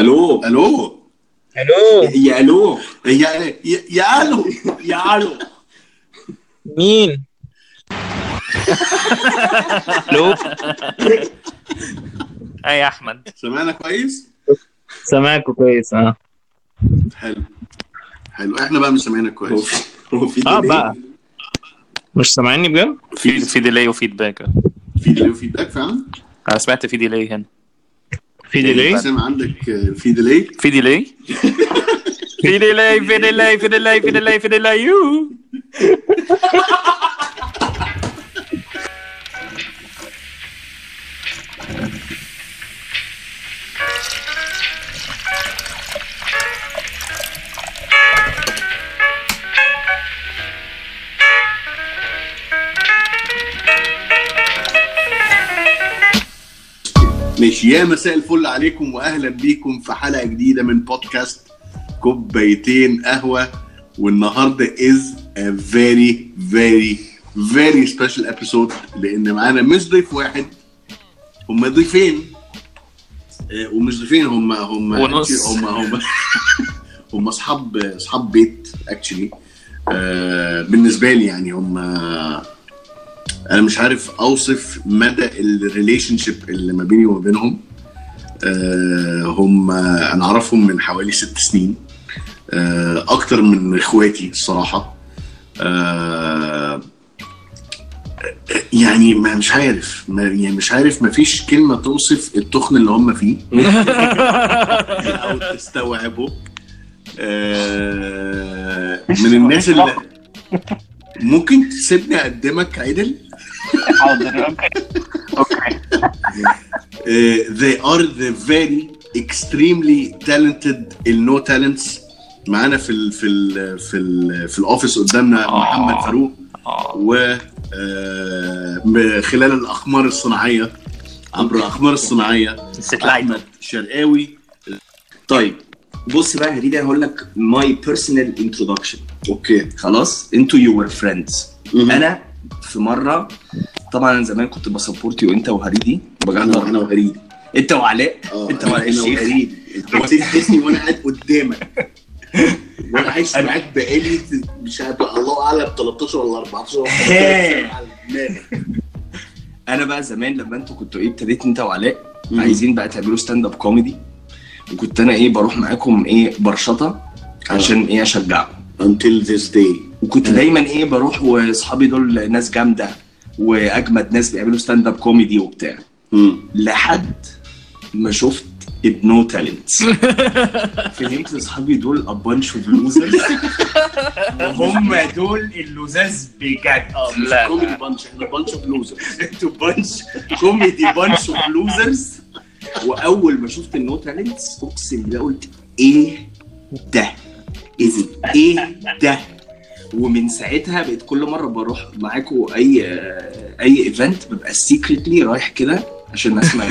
ألو. ألو. ألو. يا ألو. يا يا يا ألو. يا ألو. مين؟ ألو. أي يا أحمد. سمعنا كويس؟ سامعكوا كويس آه. حلو. حلو. إحنا بقى مش سامعينك كويس. هو في آه؟ بقى. مش سامعيني بجد؟ في في ديلي وفيدباك. في ديلي وفيدباك فعلا؟ أنا سمعت في ديلي هنا. في ديلي سامع عندك آه، في ديلي في ديلي في ديلي في ماشي. يا مساء الفل عليكم واهلا بيكم في حلقة جديدة من بودكاست كوبايتين قهوة. والنهاردة is a very very very special episode لأن معانا مش ضيف واحد. هم ضيفين. آه، ومش ضيفين هم هم ونص. هم هم هم أصحاب أصحاب بيت actually بالنسبة لي يعني هم أنا مش عارف اوصف مدى ال relationship اللي ما بيني وما بينهم. آه، هم أنا اعرفهم من حوالي ست سنين. آه، أكتر من اخواتي الصراحة. آه، يعني ما مش عارف. ما يعني مش عارف ما فيش كلمة توصف التخن اللي هم فيه. أو تستوعبه. آه، من الناس اللي ممكن تسيبني أقدمك عدل؟ حاضر. Okay. Okay. Uh, they are the very extremely talented ال No Talents معانا في ال في ال في ال في ال office قدامنا آه. محمد فاروق آه. و من خلال الأقمار الصناعية عبر الأقمار الصناعية أحمد شرقاوي. طيب بص بقى هريدي هقول لك my personal introduction Okay خلاص. أنتوا your friends. أنا في مرة. طبعا أنا زمان كنت ب support انت وهريدي. أنا أنا وهريدي أنت وعلاء. آه أنت وعلاء. الشيخ. وهريدي أنت اسمي وأنا قاعد قدامك. وأنا عايش معاك بقالي مش عارف الله أعلم 13 ولا 14 ولا 15 سنة على دماغك. أنا بقى زمان لما أنتوا كنتوا إيه ابتديت أنت وعلاء. عايزين بقى تعملوا stand up comedy وكنت أنا إيه بروح معاكم إيه برشطة عشان إيه أشجعكم. Until this day. وكنت دايما إيه بروح وأصحابي دول ناس جامدة وأجمد ناس بيعملوا stand up comedy وبتاع. لحد ما شفت ال No Talents فهمت أصحابي دول bunch of losers. وهم دول ال losers بجد. لا comedy bunch إحنا bunch of losers أنتوا bunch comedy bunch of losers وأول ما شفت ال No Talents أقسم بالله قلت إيه ده؟ إيه ده؟ ومن ساعتها بقيت كل مرة بروح معاكم أي أي event ببقى secretly رايح كده عشان أسمع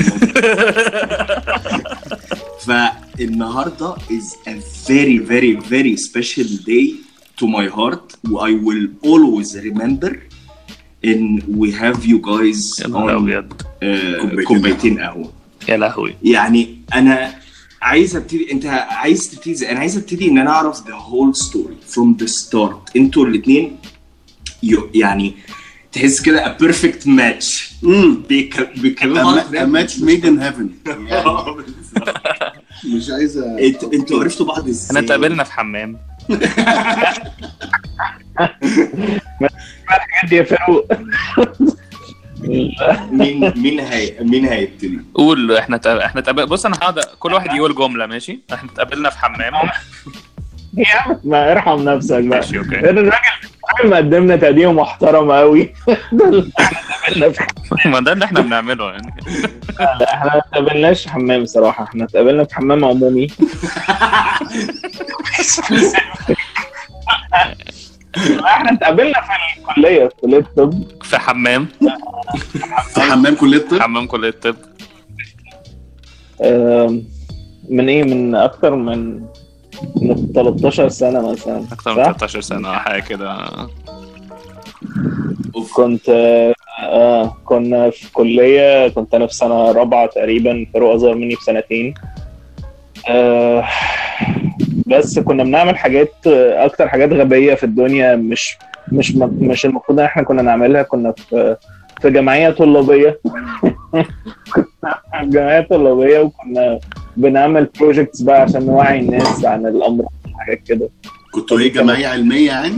فالنهاردة is a very very very special day to my heart I will always remember in we have you guys on uh, كوبايتين قهوة. يا لهوي. يعني أنا عايز ابتدي أنت عايز تبتدي؟ أنا عايز أبتدي إن أنا أعرف the whole story from the start. إنتوا الاثنين يعني تحس كده a perfect match. امم بيتكلموا match made in heaven. مش عايزه إنت- إنتوا عرفتوا بعض إزاي؟ إحنا اتقابلنا في حمام. الحاجات دي يا فاروق. مين مين هي مين هيبتدي؟ قول إحنا اتقابل إحنا اتقابل بص أنا هقعد كل واحد يقول جملة ماشي؟ إحنا اتقابلنا في حمام. ما ارحم نفسك بقى. ماشي أوكي. الراجل الراجل مقدمنا تقديم محترم قوي. ما ده اللي إحنا بنعمله يعني. لا إحنا ما اتقابلناش في حمام صراحة. إحنا اتقابلنا في حمام عمومي. إحنا اتقابلنا في الكلية في كلية الطب في حمام. في حمام كلية الطب حمام كلية الطب من إيه؟ من أكتر من من 13 سنة مثلا أكتر من صح؟ 13 سنة أو حاجة كده. كنت آه، آه كنا في كلية كنت أنا في سنة رابعة تقريبا فاروق أصغر مني بسنتين. آه بس كنا بنعمل حاجات آه، أكتر حاجات غبية في الدنيا مش مش مش المفروض إن إحنا كنا نعملها كنا في في جمعية طلابية كنا جمعية طلابية وكنا بنعمل projects بقى عشان نوعي الناس عن الأمر حاجات كده كنتوا إيه جمعية علمية يعني؟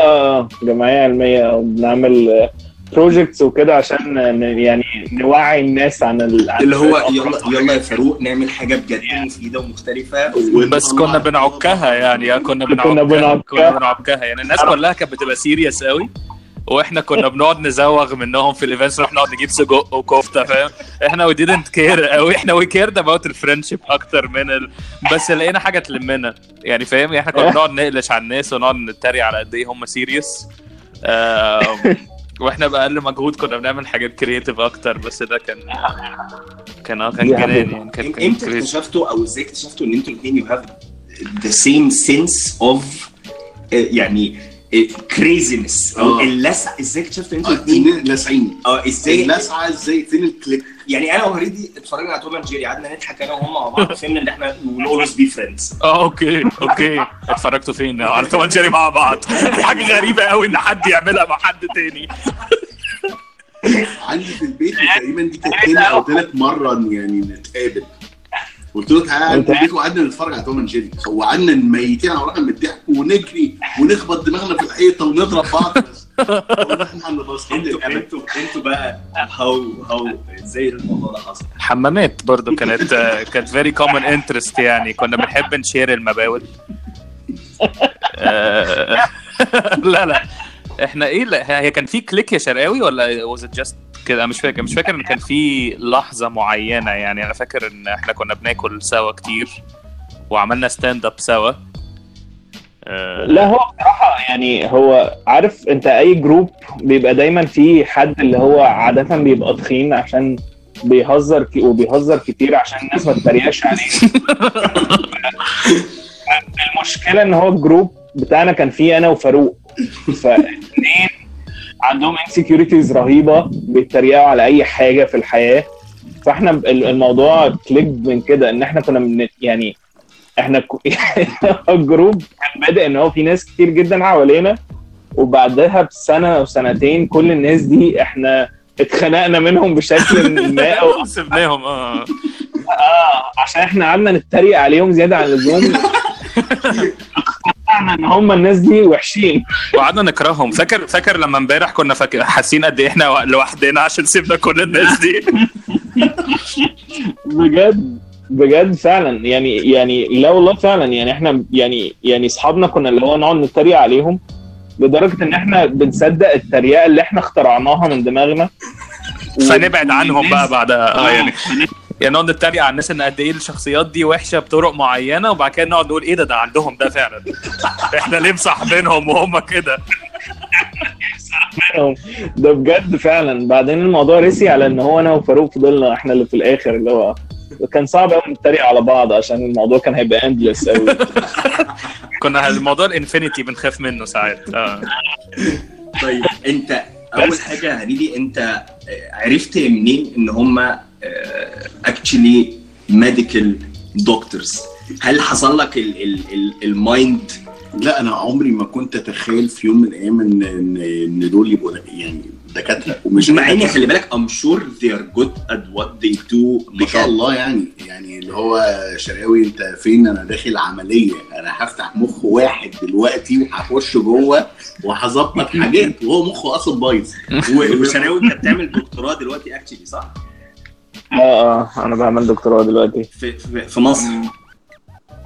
آه جمعية علمية بنعمل projects وكده عشان ن- يعني نوعي الناس عن ال- عن اللي هو. يلا يلا يا فاروق نعمل حاجة بجد مفيده ومختلفة. بس كنا بنعكها يعني كنا كنا بنعكها بنعكها. كنا بنعكها. يعني الناس كلها كانت بتبقى serious قوي وإحنا كنا بنقعد نزوغ منهم في ال events نروح نقعد نجيب سجق وكفتة فاهم؟ إحنا we didn't care قوي. إحنا we cared about ال friendship أكتر من ال... بس لقينا حاجة تلمنا. يعني فاهم؟ إحنا كنا بنقعد نقلش على الناس ونقعد نتريق على قد إيه هم serious وإحنا بأقل مجهود كنا بنعمل حاجات creative أكتر بس ده كان كان آه كان جنان. يعني كان كان إمتى. اكتشفتوا أو إزاي اكتشفتوا إن أنتوا الاثنين you have the same sense of يعني craziness أو آه. اللسع إزاي اكتشفتوا إن أنتوا الاثنين اتنين لاسعين آه إزاي اللسعة إزاي فين ال click يعني أنا وهريدي اتفرجنا على Tom and Jerry قعدنا نضحك أنا وهم مع بعض فهمنا إن إحنا will always be friends آه okay okay. اتفرجتوا فين؟ على Tom and Jerry مع بعض. دي حاجة غريبة قوي إن حد يعملها مع حد تاني. عندي في البيت تقريبا دي كانت تاني أو تالت مرة إن يعني نتقابل. قلت له تعالى في البيت وقعدنا نتفرج على Tom and Jerry وقعدنا ميتين على روحنا من الضحك ونجري ونخبط دماغنا في الحيطة ونضرب بعض. بس أنتوا أنتوا أنتوا بقى how how إزاي الموضوع ده حصل حمامات برضو كانت كانت very common interest يعني. كنا بنحب نشير المباول. آه، لا لا. إحنا إيه لا هي كان في click يا شرقاوي ولا was it just كده؟ مش فاكر مش فاكر إن كان في لحظة معينة يعني. أنا فاكر إن إحنا كنا بناكل سوا كتير وعملنا stand up سوا. لا هو بصراحة يعني هو عارف انت أي group بيبقى دايما في حد اللي هو عادة بيبقى تخين عشان بيهزر ك... وبيهزر كتير عشان الناس ما تتريقش عليه. المشكلة إن هو ال group بتاعنا كان فيه أنا وفاروق. فاثنين عندهم insecurities رهيبة بيتريقوا على أي حاجة في الحياة. فإحنا ال- الموضوع click من كده إن إحنا كنا من يعني إحنا ال group كان بادئ إن هو في ناس كتير جدا حوالينا وبعدها بسنة أو سنتين كل الناس دي إحنا اتخنقنا منهم بشكل ما أو سيبناهم آه. آه عشان إحنا قعدنا نتريق عليهم زيادة عن اللزوم. اقتنعنا إن هم الناس دي وحشين. وقعدنا نكرههم. فاكر فاكر لما امبارح كنا فاكر حاسين قد إيه إحنا لوحدنا عشان سيبنا كل الناس دي؟ بجد؟ بجد فعلا. يعني يعني لا والله فعلا. يعني إحنا يعني يعني أصحابنا كنا اللي هو نقعد نتريق عليهم لدرجة إن إحنا بنصدق التريقة اللي إحنا اخترعناها من دماغنا. فنبعد عنهم بقى بعدها. آه آه، يعني يعني نقعد نتريق على الناس إن قد إيه الشخصيات دي وحشة بطرق معينة وبعد كده نقعد نقول إيه ده ده عندهم ده فعلا. إحنا ليه مصاحبينهم وهم كده. ده بجد فعلا. بعدين الموضوع رسي على إن هو أنا وفاروق فضلنا إحنا اللي في الآخر اللي هو كان صعب قوي نتريق على بعض عشان الموضوع كان هيبقى endless قوي كنا الموضوع ال infinity بنخاف منه ساعات. آه. طيب أنت أول حاجة يا هريدي أنت آه، عرفت منين إن هم actually medical doctors هل حصل لك ال mind؟ لا أنا عمري ما كنت أتخيل في يوم من الأيام إن إن, إن دول يبقوا يعني دكاترة. ومش مع ان. خلي بالك I'm sure they are good at what they do ما شاء الله يعني. يعني اللي هو شرقاوي أنت فين؟ أنا داخل عملية. أنا هفتح مخ واحد دلوقتي وهخش جوه وهظبط حاجات. وهو مخه أصلا بايظ. و- وشناوي انت بتعمل دكتوراه دلوقتي actually صح؟ آه آه أنا بعمل دكتوراه دلوقتي. في, في, في مصر.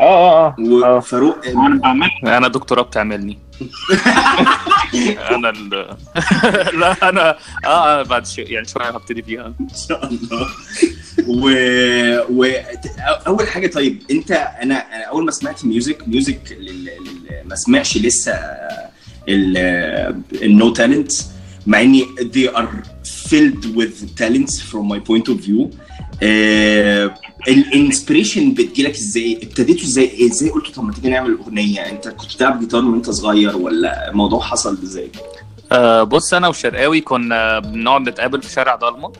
آه آه آه آه. وفاروق أنا بعمل أنا دكتوراه بتعملني. أنا ال... لا أنا آه أنا بعد شيء يعني شوية هبتدي فيها. إن شاء الله. و... و... أول حاجة طيب أنت أنا أنا أول ما سمعت music music لل... لل... ما سمعش لسه ال No Talent مع إني they are filled with talents from my point of view. ال inspiration بتجيلك إزاي؟ ابتديتوا إزاي؟ إزاي قلتوا طب ما تيجي نعمل أغنية؟ انت كنت بتلعب جيتار وانت صغير ولا الموضوع حصل إزاي؟ آه بص أنا وشرقاوي كنا بنقعد نتقابل في شارع ضلمة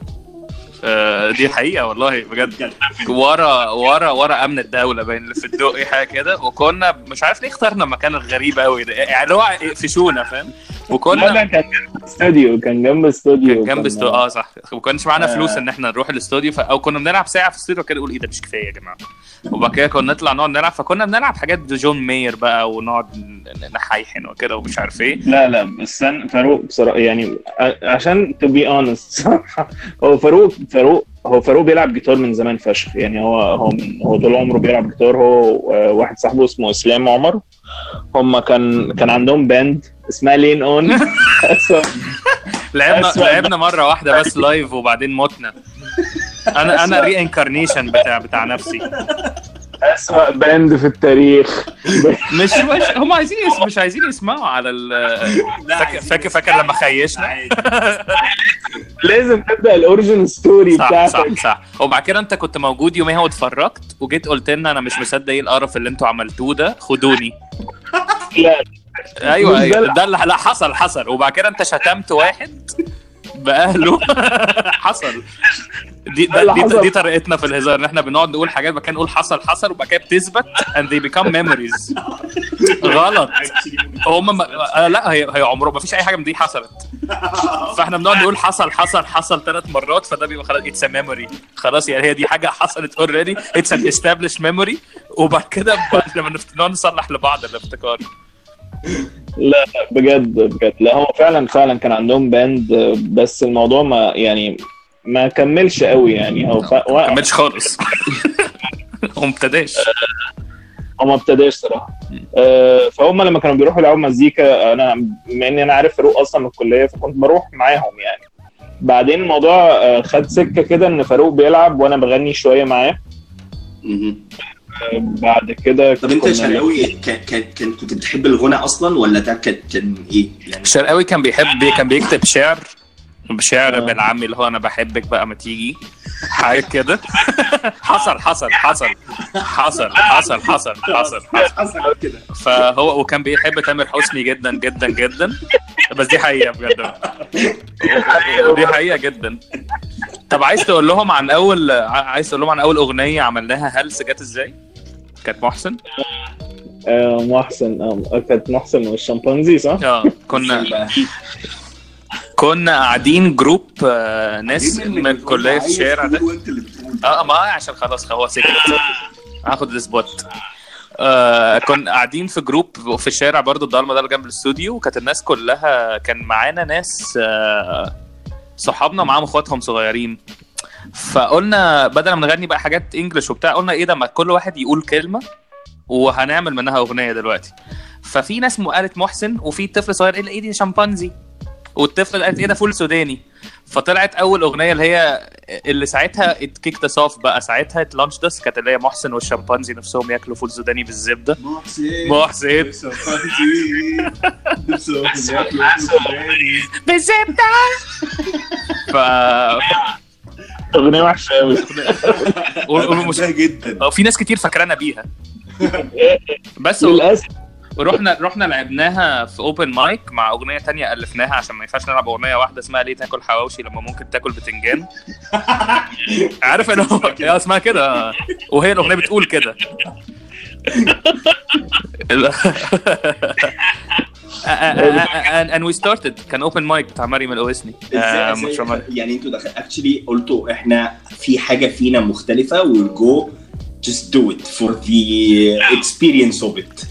آه، دي حقيقة والله بجد ورا ورا ورا أمن الدولة باين اللي في الدقي حاجة كده وكنا مش عارف ليه اخترنا مكان غريب قوي ده يعني اللي هو يقفشونا فاهم لا لا وكنا كان جنب استوديو كان جنب استوديو جنب كان- استوديو. آه صح. وما كانش معانا آه. فلوس إن إحنا نروح الاستوديو ف... أو كنا بنلعب ساعة في الاستوديو كده نقول إيه ده مش كفاية يا جماعة. وبعد كده كنا نطلع نقعد نلعب فكنا بنلعب حاجات John Mayer بقى ونقعد نحيحن وكده ومش عارف إيه. لا لا بس فاروق بصراحة يعني عشان to be honest هو فاروق فاروق هو فاروق بيلعب جيتار من زمان فشخ يعني هو هو من هو طول عمره بيلعب جيتار هو وواحد صاحبه اسمه إسلام عمر. هم كان كان عندهم band اسمها Lean On لعبنا لعبنا مرة واحدة بس live وبعدين متنا. أنا أنا reincarnation بتاع بتاع نفسي. اسوأ band في التاريخ. مش مش هم عايزين يس... مش عايزين يسمعوا على ال فاكر فاكر, فاكر لما خيشنا؟ لازم تبدأ ال origin story صح بتاعتك. صح. صح وبعد كده انت كنت موجود يوميها واتفرجت وجيت قلت لنا أنا مش مصدق إيه القرف اللي أنتوا عملتوه ده خدوني. لا. أيوه مش ده أيوه اللي- ده اللي لا حصل حصل. وبعد كده انت شتمت واحد بأهله. حصل. دي ده اللي دي. دي طريقتنا في الهزار إن إحنا بنقعد نقول حاجات مكان نقول حصل حصل وبعد كده بتثبت and they become memories. غلط. هم ما... آه لا هي هي عمره ما فيش أي حاجة من دي حصلت. فإحنا بنقعد نقول حصل حصل حصل ثلاث مرات فده بيبقى خلاص it's memory خلاص يعني هي دي حاجة حصلت already it's an established memory وبعد كده لما نقعد نصلح لبعض الافتكار. لا بجد بجد. لا هو فعلا فعلا كان عندهم باند بس الموضوع ما يعني ما كملش قوي يعني. هو ف... ما. كملش خالص. هو ما ابتداش هو ما ابتداش صراحة. آه، فهم لما كانوا بيروحوا يلعبوا مزيكا أنا بما إني أنا عارف فاروق أصلا من الكلية فكنت بروح معاهم يعني. بعدين الموضوع آه، خد سكة كده إن فاروق بيلعب وأنا بغني شوية معاه. بعد كده طب انت شرقاوي كان كان كان- كنت بتحب الغنى أصلا ولا ده كان كان إيه؟ يعني الشرقاوي كان بيحب كان بيكتب شعر بشعر آه. بالعامي اللي هو أنا بحبك بقى ما تيجي حاجة كده. حصل حصل حصل حصل حصل حصل حصل حصل. حصل كده. فهو وكان بيحب تامر حسني جدا جدا جدا. بس دي حقيقة بجد. دي حقيقة جدا. طب عايز تقول لهم عن اول عايز تقول لهم عن أول أغنية عملناها هلس جت إزاي؟ كانت محسن؟ آه، محسن آه كانت محسن والشمبانزي صح؟ آه كنا كنا قاعدين group آه، ناس من الكليه في الشارع ده آه ما عشان خلاص هو سكت هاخد ال spot آه كنا قاعدين في group في الشارع برضو الضلمة ده اللي جنب الاستوديو. وكانت الناس كلها كان معانا ناس آه صحابنا معاهم اخواتهم صغيرين. فقلنا بدل ما نغني بقى حاجات English وبتاع قلنا إيه ده؟ ما كل واحد يقول كلمة وهنعمل منها أغنية دلوقتي. ففي ناس قالت محسن وفي طفل صغير قال إيه دي؟ شمبانزي. والطفل قالت إيه ده؟ فول سوداني. فطلعت أول أغنية اللي هي اللي ساعتها it kicks off بقى. ساعتها it launched this كانت اللي هي محسن والشمبانزي نفسهم ياكلوا فول سوداني بالزبدة. محسن محسن. بالزبدة. ف أغنية وحشة قوي ومش جدا. في ناس كتير فاكرانا بيها. بس للأسف. رحنا رحنا لعبناها في اوبن مايك مع أغنية تانية ألفناها عشان ما ينفعش نلعب أغنية واحدة اسمها ليه تاكل حواوشي لما ممكن تاكل بتنجان. عارف إن هو يا اسمها كده. وهي الأغنية بتقول كده. and we started. كان open mic بتاع مريم عمال- يعني أنتوا دخل actually قلتوا إحنا في حاجة فينا مختلفة. We'll go just do it for the experience of it.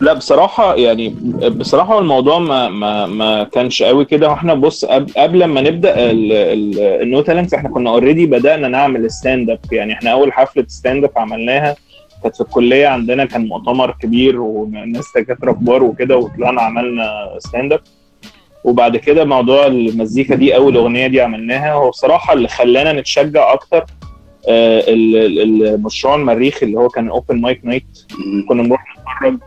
لا بصراحة يعني بصراحة الموضوع ما ما ما كانش قوي كده. وإحنا بص قبل, قبل ما نبدأ ال No Talent إحنا كنا already بدأنا نعمل stand up يعني إحنا أول حفلة stand up عملناها كانت في الكلية عندنا كان مؤتمر كبير وناس دكاترة كبار وكده وطلعنا عملنا stand up وبعد كده موضوع المزيكا دي أول أغنية دي عملناها. هو بصراحة اللي خلانا نتشجع أكتر آه، ال- ال- المشروع المريخ اللي هو كان open mic night كنا بنروح نتفرج.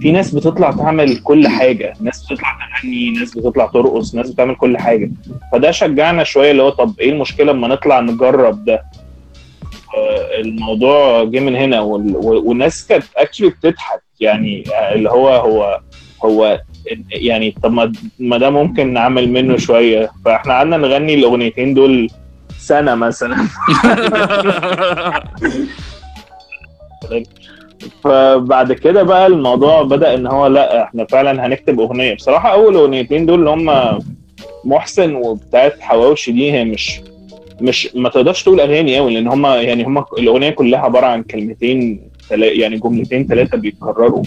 في ناس بتطلع تعمل كل حاجة. ناس بتطلع تغني ناس بتطلع ترقص ناس بتعمل كل حاجة. فده شجعنا شوية اللي هو طب إيه المشكلة أما نطلع نجرب ده؟ الموضوع جه من هنا وال- وال- والناس كانت اكشلي بتضحك. يعني اللي هو هو هو يعني طب ما ده ممكن نعمل منه شوية. فاحنا قعدنا نغني الأغنيتين دول سنة مثلا. فبعد كده بقى الموضوع بدأ إن هو لأ إحنا فعلا هنكتب أغنية. بصراحة أول أغنيتين دول اللي هم محسن وبتاعت حواوشي دي هي مش مش ما تقدرش تقول أغاني قوي لأن هم يعني هم الأغنية كلها عبارة عن كلمتين يعني جملتين ثلاثة بيتكرروا.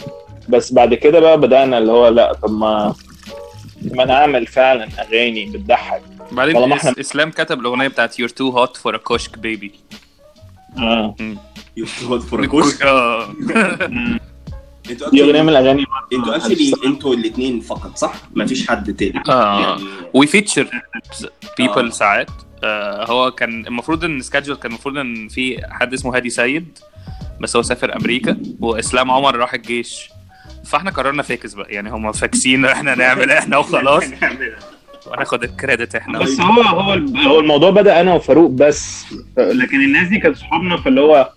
بس بعد كده بقى بدأنا اللي هو لأ طب ما ما نعمل فعلا أغاني بتضحك. بعدين طالما إس- إسلام كتب الأغنية بتاعت You're too hot for a كشك baby آه. You're too hot for كشك آه. أنتوا دي أغنية من الأغاني أنتوا actually أنتوا الاثنين فقط صح؟ مفيش حد تاني. آه. we feature people آه. ساعات. آه هو كان المفروض إن schedule كان المفروض إن في حد اسمه هادي سيد بس هو سافر أمريكا وإسلام عمر راح الجيش. فإحنا قررنا فاكس بقى يعني هم فاكسين إحنا نعمل إحنا وخلاص. وناخد ال credit إحنا. بس هو هو هو الموضوع بدأ أنا وفاروق بس لكن الناس دي كانت صحابنا فاللي هو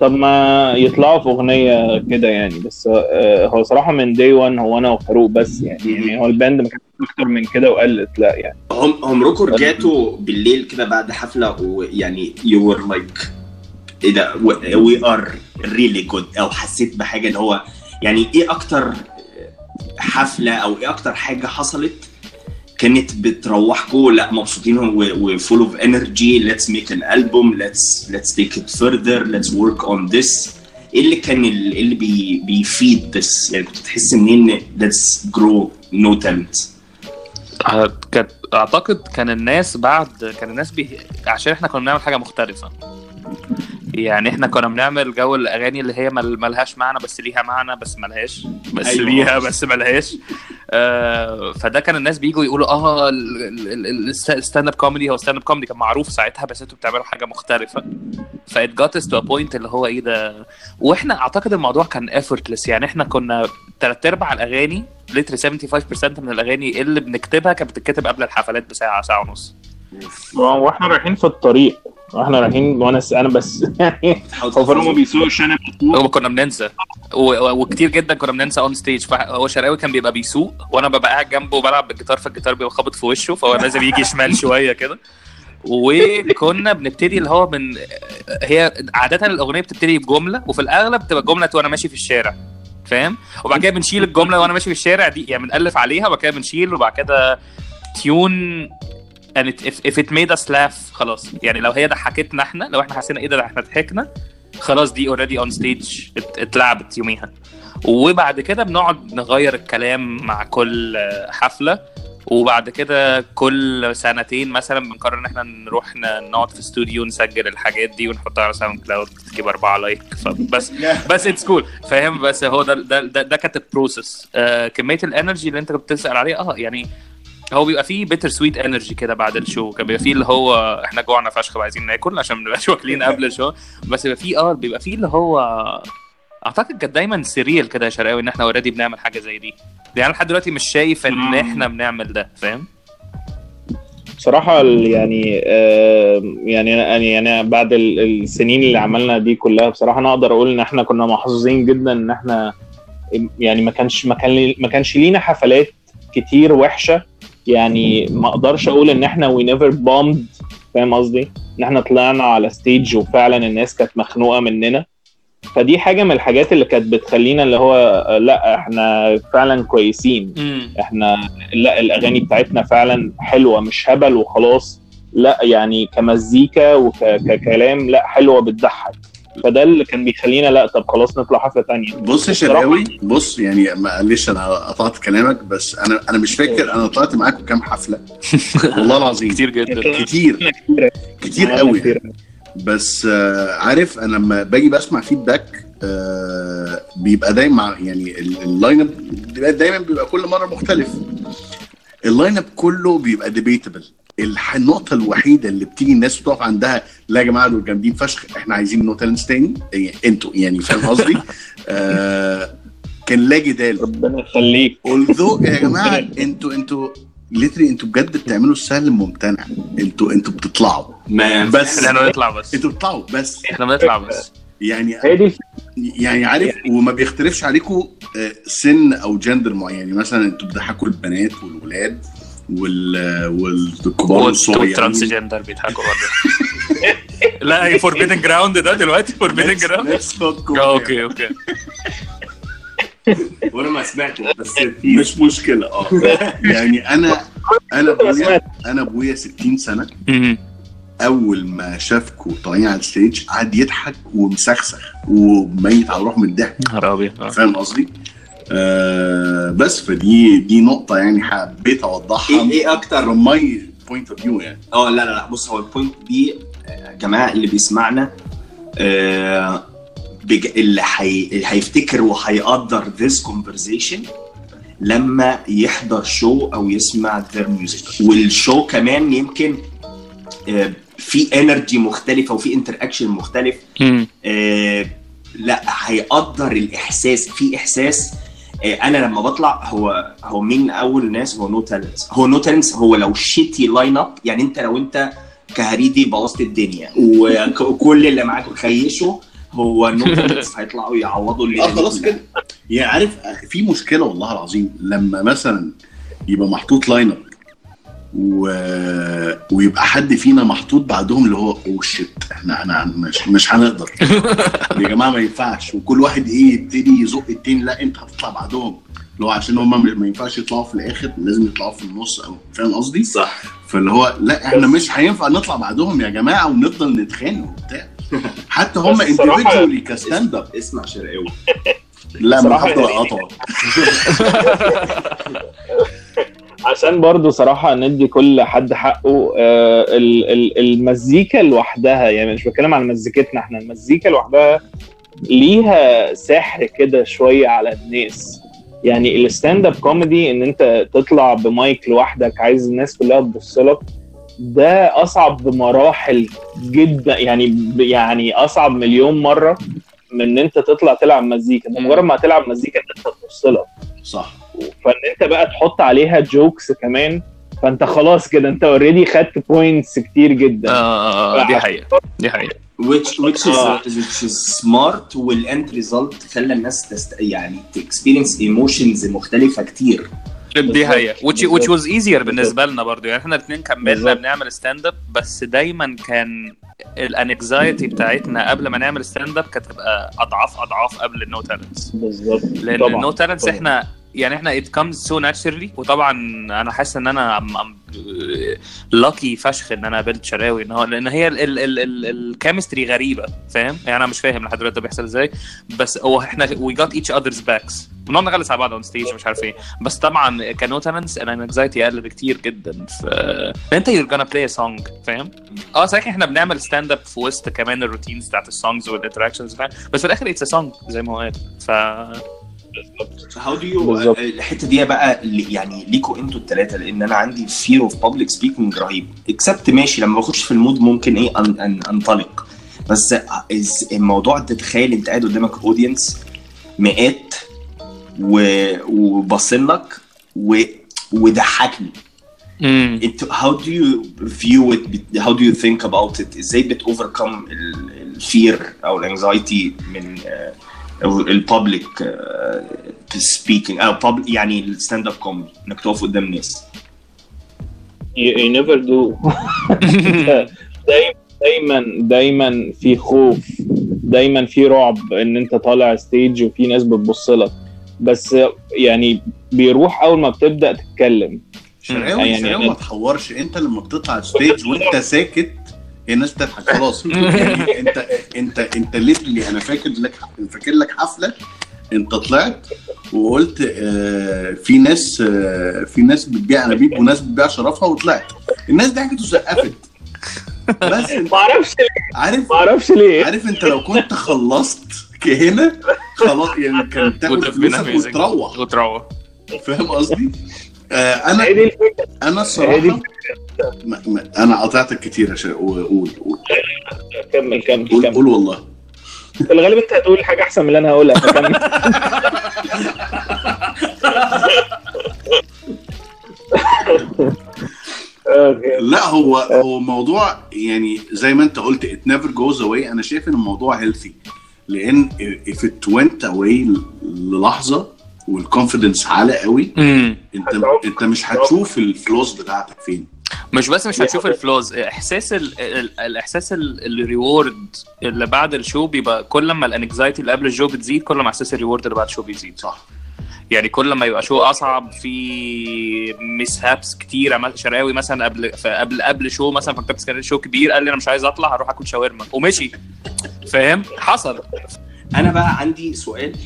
طب ما يطلعوا في أغنية كده يعني. بس آه، هو صراحة من day 1 هو أنا وفاروق بس يعني. يعني هو ال band ما كانش أكتر من كده وقلت لا يعني. هم عمركم رجعتوا بالليل كده بعد حفلة ويعني you were like إيه ده we are really good أو حسيت بحاجة اللي هو يعني إيه أكتر حفلة أو إيه أكتر حاجة حصلت كانت بتروحكم لا مبسوطين و full of energy let's make an album let's let's take it further let's work on this إيه اللي كان إيه اللي بي بي feed this يعني كنت تحس منين let's grow No Talent كانت أعتقد كان الناس بعد كان الناس بي... عشان إحنا كنا بنعمل حاجة مختلفة. يعني إحنا كنا بنعمل جو الأغاني اللي هي مل... ملهاش معنى بس ليها معنى بس ملهاش. بس أيوة. ليها بس ملهاش. آه فده كان الناس بيجوا يقولوا آه ال stand up comedy هو stand up comedy كان معروف ساعتها بس أنتوا بتعملوا حاجة مختلفة. ف it got us to point اللي هو إيه ده. وإحنا أعتقد الموضوع كان effortless. يعني إحنا كنا ثلاث أرباع الأغاني literally 75% من الأغاني اللي بنكتبها كانت بتتكتب قبل الحفلات بساعة ساعة ونص. وإحنا رايحين في الطريق. وإحنا رايحين وأنا أنا بس. يعني هو فاروق ما بيسوقش أنا بسوق. هو كنا بننسى. وكتير جدا كنا بننسى on stage فهو شرقاوي كان بيبقى بيسوق وأنا ببقى قاعد جنبه وبلعب بالجيتار فالجيتار بيبقى خابط في وشه فهو لازم يجي شمال شوية كده. وكنا بنبتدي اللي هو من هي عادة الأغنية بتبتدي بجملة وفي الأغلب بتبقى جملة وأنا ماشي في الشارع. فاهم؟ وبعد كده بنشيل الجملة وأنا ماشي في الشارع دي يعني بنألف عليها وبعد كده بنشيل وبعد كده tune and it, if, if it made us laugh خلاص. يعني لو هي ضحكتنا إحنا لو إحنا حسينا إيه ده إحنا ضحكنا خلاص دي already on stage اتلعبت يوميها. وبعد كده بنقعد نغير الكلام مع كل حفلة وبعد كده كل سنتين مثلا بنقرر إن إحنا نروح نقعد في استوديو نسجل الحاجات دي ونحطها على SoundCloud تجيب أربعة like فبس بس it's cool فاهم؟ بس هو ده ده ده, ده كانت ال process آه كمية ال energy اللي أنت كنت بتسأل عليه آه يعني هو بيبقى فيه bittersweet energy كده بعد ال show. كان بيبقى فيه اللي هو إحنا جوعنا فشخ وعايزين ناكل عشان ما نبقاش واكلين قبل ال show. بس بيبقى فيه آه بيبقى فيه اللي هو أعتقد كانت دايما surreal كده يا شرقاوي إن إحنا already بنعمل حاجة زي دي. يعني لحد دلوقتي مش شايف إن. إحنا بنعمل ده فاهم؟ بصراحة يعني آه، يعني يعني يعني بعد ال- السنين اللي عملنا دي كلها بصراحة أنا أقدر أقول إن إحنا كنا محظوظين جدا إن إحنا يعني ما كانش ما كان ما كانش لينا حفلات كتير وحشة. يعني ما أقدرش أقول إن إحنا we never bombed فاهم قصدي؟ إن إحنا طلعنا على stage وفعلا الناس كانت مخنوقة مننا. فدي حاجة من الحاجات اللي كانت بتخلينا اللي هو لا إحنا فعلا كويسين. إحنا لا الأغاني بتاعتنا فعلا حلوة مش هبل وخلاص. لا يعني كمزيكا وككلام لا حلوة بتضحك. فده اللي كان بيخلينا لا طب خلاص نطلع حفلة تانية. بص يا شرقاوي بص يعني معلش أنا قطعت كلامك بس أنا أنا مش فاكر أنا طلعت معاكم كام حفلة. والله العظيم. كتير جدا. كتير. كتير. قوي. بس آه، عارف أنا لما باجي بسمع feedback آه، بيبقى دايما يعني ال- ال line up بيبقى دايما بيبقى كل مرة مختلف. ال line up كله بيبقى debatable النقطة الوحيدة اللي بتيجي الناس تقف عندها لا يا جماعة دول جامدين فشخ إحنا عايزين No Talents تاني؟ يعني أنتوا يعني فاهم قصدي؟ آه كان لا جدال. ربنا يخليك. although يا جماعة أنتوا أنتوا literally أنتوا بجد بتعملوا السهل الممتنع. أنتوا أنتوا بتطلعوا. ما بس إحنا بنطلع بس. أنتوا بتطلعوا بس. إحنا بنطلع بس. يعني هي. يعني عارف وما بيختلفش عليكم آه، سن أو جندر معين. يعني مثلا أنتوا بتضحكوا البنات والولاد. وال والكبار والصغيرين وال transgender بيضحكوا برضه لا هي forbidden ground ده دلوقتي forbidden ground there. okay okay وأنا ما سمعته بس مش مشكلة آه يعني أنا أنا ابويا. أنا أبويا 60 سنة. أول ما شافكوا طالعين على ال stage قعد يضحك ومسخسخ وميت على روح من الضحك آه. فاهم قصدي؟ آه بس فدي دي نقطة يعني حبيت أوضحها. إيه إيه أكتر؟ From my point of view يعني. آه لا لا لا بص هو ال point دي يا جماعة اللي بيسمعنا آه بج... اللي, حي... اللي هيفتكر وهيقدر this conversation لما يحضر show أو يسمع their music. وال show كمان يمكن آه في energy مختلفة وفي interaction مختلف. آه، لا هيقدر الإحساس في إحساس آه، أنا لما بطلع هو هو مين أول ناس؟ هو نو تالنتس هو نو تالنتس هو لو شيتي لاين اب يعني أنت لو أنت كهريدي بوظت الدنيا. وك- وكل اللي معاك خيشوا هو نو تالنتس هيطلعوا يعوضوا اللي آه خلاص كده. يعني عارف في مشكلة والله العظيم. لما مثلا يبقى محطوط لاين اب و... ويبقى حد فينا محطوط بعدهم اللي هو oh shit إحنا إحنا مش مش هنقدر. يا جماعة ما ينفعش. وكل واحد إيه يبتدي يزق التاني لا أنت هتطلع بعدهم. اللي هو عشان هم ما ينفعش يطلعوا في الآخر لازم يطلعوا في النص أو فاهم قصدي؟ صح. فاللي هو لا إحنا مش هينفع نطلع بعدهم يا جماعة ونفضل نتخانق وبتاع. حتى هم individually ك stand up اسمع شرقاوي لا ما هفضل يعني- اقطع عشان برضو صراحة ندي كل حد حقه آه، ال- ال- المزيكا لوحدها يعني مش بتكلم عن مزيكتنا إحنا المزيكا لوحدها ليها سحر كده شوية على الناس. يعني ال stand up comedy إن أنت تطلع بمايك لوحدك عايز الناس كلها تبص لك ده أصعب بمراحل جدا يعني يعني أصعب مليون مرة من إن أنت تطلع تلعب مزيكا. انت مجرد ما تلعب مزيكا الناس هتبص لك. صح. فان انت بقى تحط عليها jokes كمان فانت خلاص كده انت already خدت points كتير جدا. آه، دي حقيقة دي حقيقة. Which which is آه. which is smart وال end result خلى الناس تست يعني ت experience emotions مختلفة كتير. دي حقيقة which, was easier بالنسبة لنا برضو يعني إحنا الاثنين كملنا. بنعمل stand up بس دايما كان ال anxiety بتاعتنا قبل ما نعمل stand up كانت تبقى أضعاف أضعاف قبل ال No Talents بالظبط لأن. ال No Talents. إحنا يعني إحنا it comes so naturally. وطبعا أنا حاسس إن أنا lucky فشخ إن أنا قابلت شرقاوي. إن هو لأن هي ال chemistry غريبة فاهم؟ يعني أنا مش فاهم لحد دلوقتي ده بيحصل إزاي. بس هو إحنا we got each other's backs بنقعد نغلس على بعض on stage مش عارف إيه. بس طبعا ك No Talents أنا anxiety أقل بكتير جدا. ف أنت you're gonna play song فاهم؟ آه صحيح إحنا بنعمل stand up في وسط كمان ال routines بتاعت ال songs وال interactions بس في الآخر it's song زي ما هو قال. ف how do you. الحتة دي بقى يعني ليكوا أنتوا الثلاثه لأن أنا عندي fear of public speaking رهيب. except ماشي لما بخش في ال mood ممكن إيه أن أن أنطلق. بس الموضوع انت تخيل أنت قاعد قدامك audience مئات و- وباصين لك و... وضحكني. انت how do you view it how do you think about it إزاي بت overcome ال fear أو ال anxiety من ال public speaking أو public يعني ال stand up comedy إنك تقف قدام ناس. You, never do. دايما دايما دايما في خوف دايما في رعب إن أنت طالع stage وفي ناس بتبص لك. بس يعني بيروح أول ما بتبدأ تتكلم. شرقاوي يعني شرقاوي ما تحورش. أنت لما بتطلع ال stage وأنت ساكت هي الناس بتضحك. خلاص. يعني انت انت انت ليتلي أنا فاكر لك فاكر لك حفلة انت طلعت وقلت آه في ناس آه في ناس بتبيع انابيب وناس بتبيع شرفها وطلعت. الناس ضحكت وسقفت. بس ما أعرفش عارف ما أعرفش ليه. عارف انت لو كنت خلصت هنا خلاص يعني كان تاخد فلوسك وتروح. وتروح. فاهم قصدي؟ آه أنا أنا الصراحه دي ما ما أنا قطعتك كتير عشان قول قول قول. كمل كمل قول, كمل. قول والله. في الغالب أنت هتقول حاجة أحسن من اللي أنا هقولها فكمل. لا هو هو موضوع يعني زي ما أنت قلت it never goes away. أنا شايف إن الموضوع healthy. لأن if it went away للحظة وال confidence عالي قوي امم انت انت مش هتشوف الفلوس بتاعتك فين. مش بس مش هتشوف الفلوز احساس ال ال الاحساس ال reward اللي بعد ال show بيبقى كل ما ال anxiety اللي قبل ال show بتزيد كل ما احساس ال reward اللي بعد ال show بيزيد. صح. يعني كل ما يبقى show أصعب في mishaps كتيرة مثلا شرقاوي مثلا قبل قبل قبل show مثلا مكتبه اسكندريه show كبير قال لي أنا مش عايز أطلع هروح آكل شاورما. ومشي. فاهم؟ حصل. أنا بقى عندي سؤال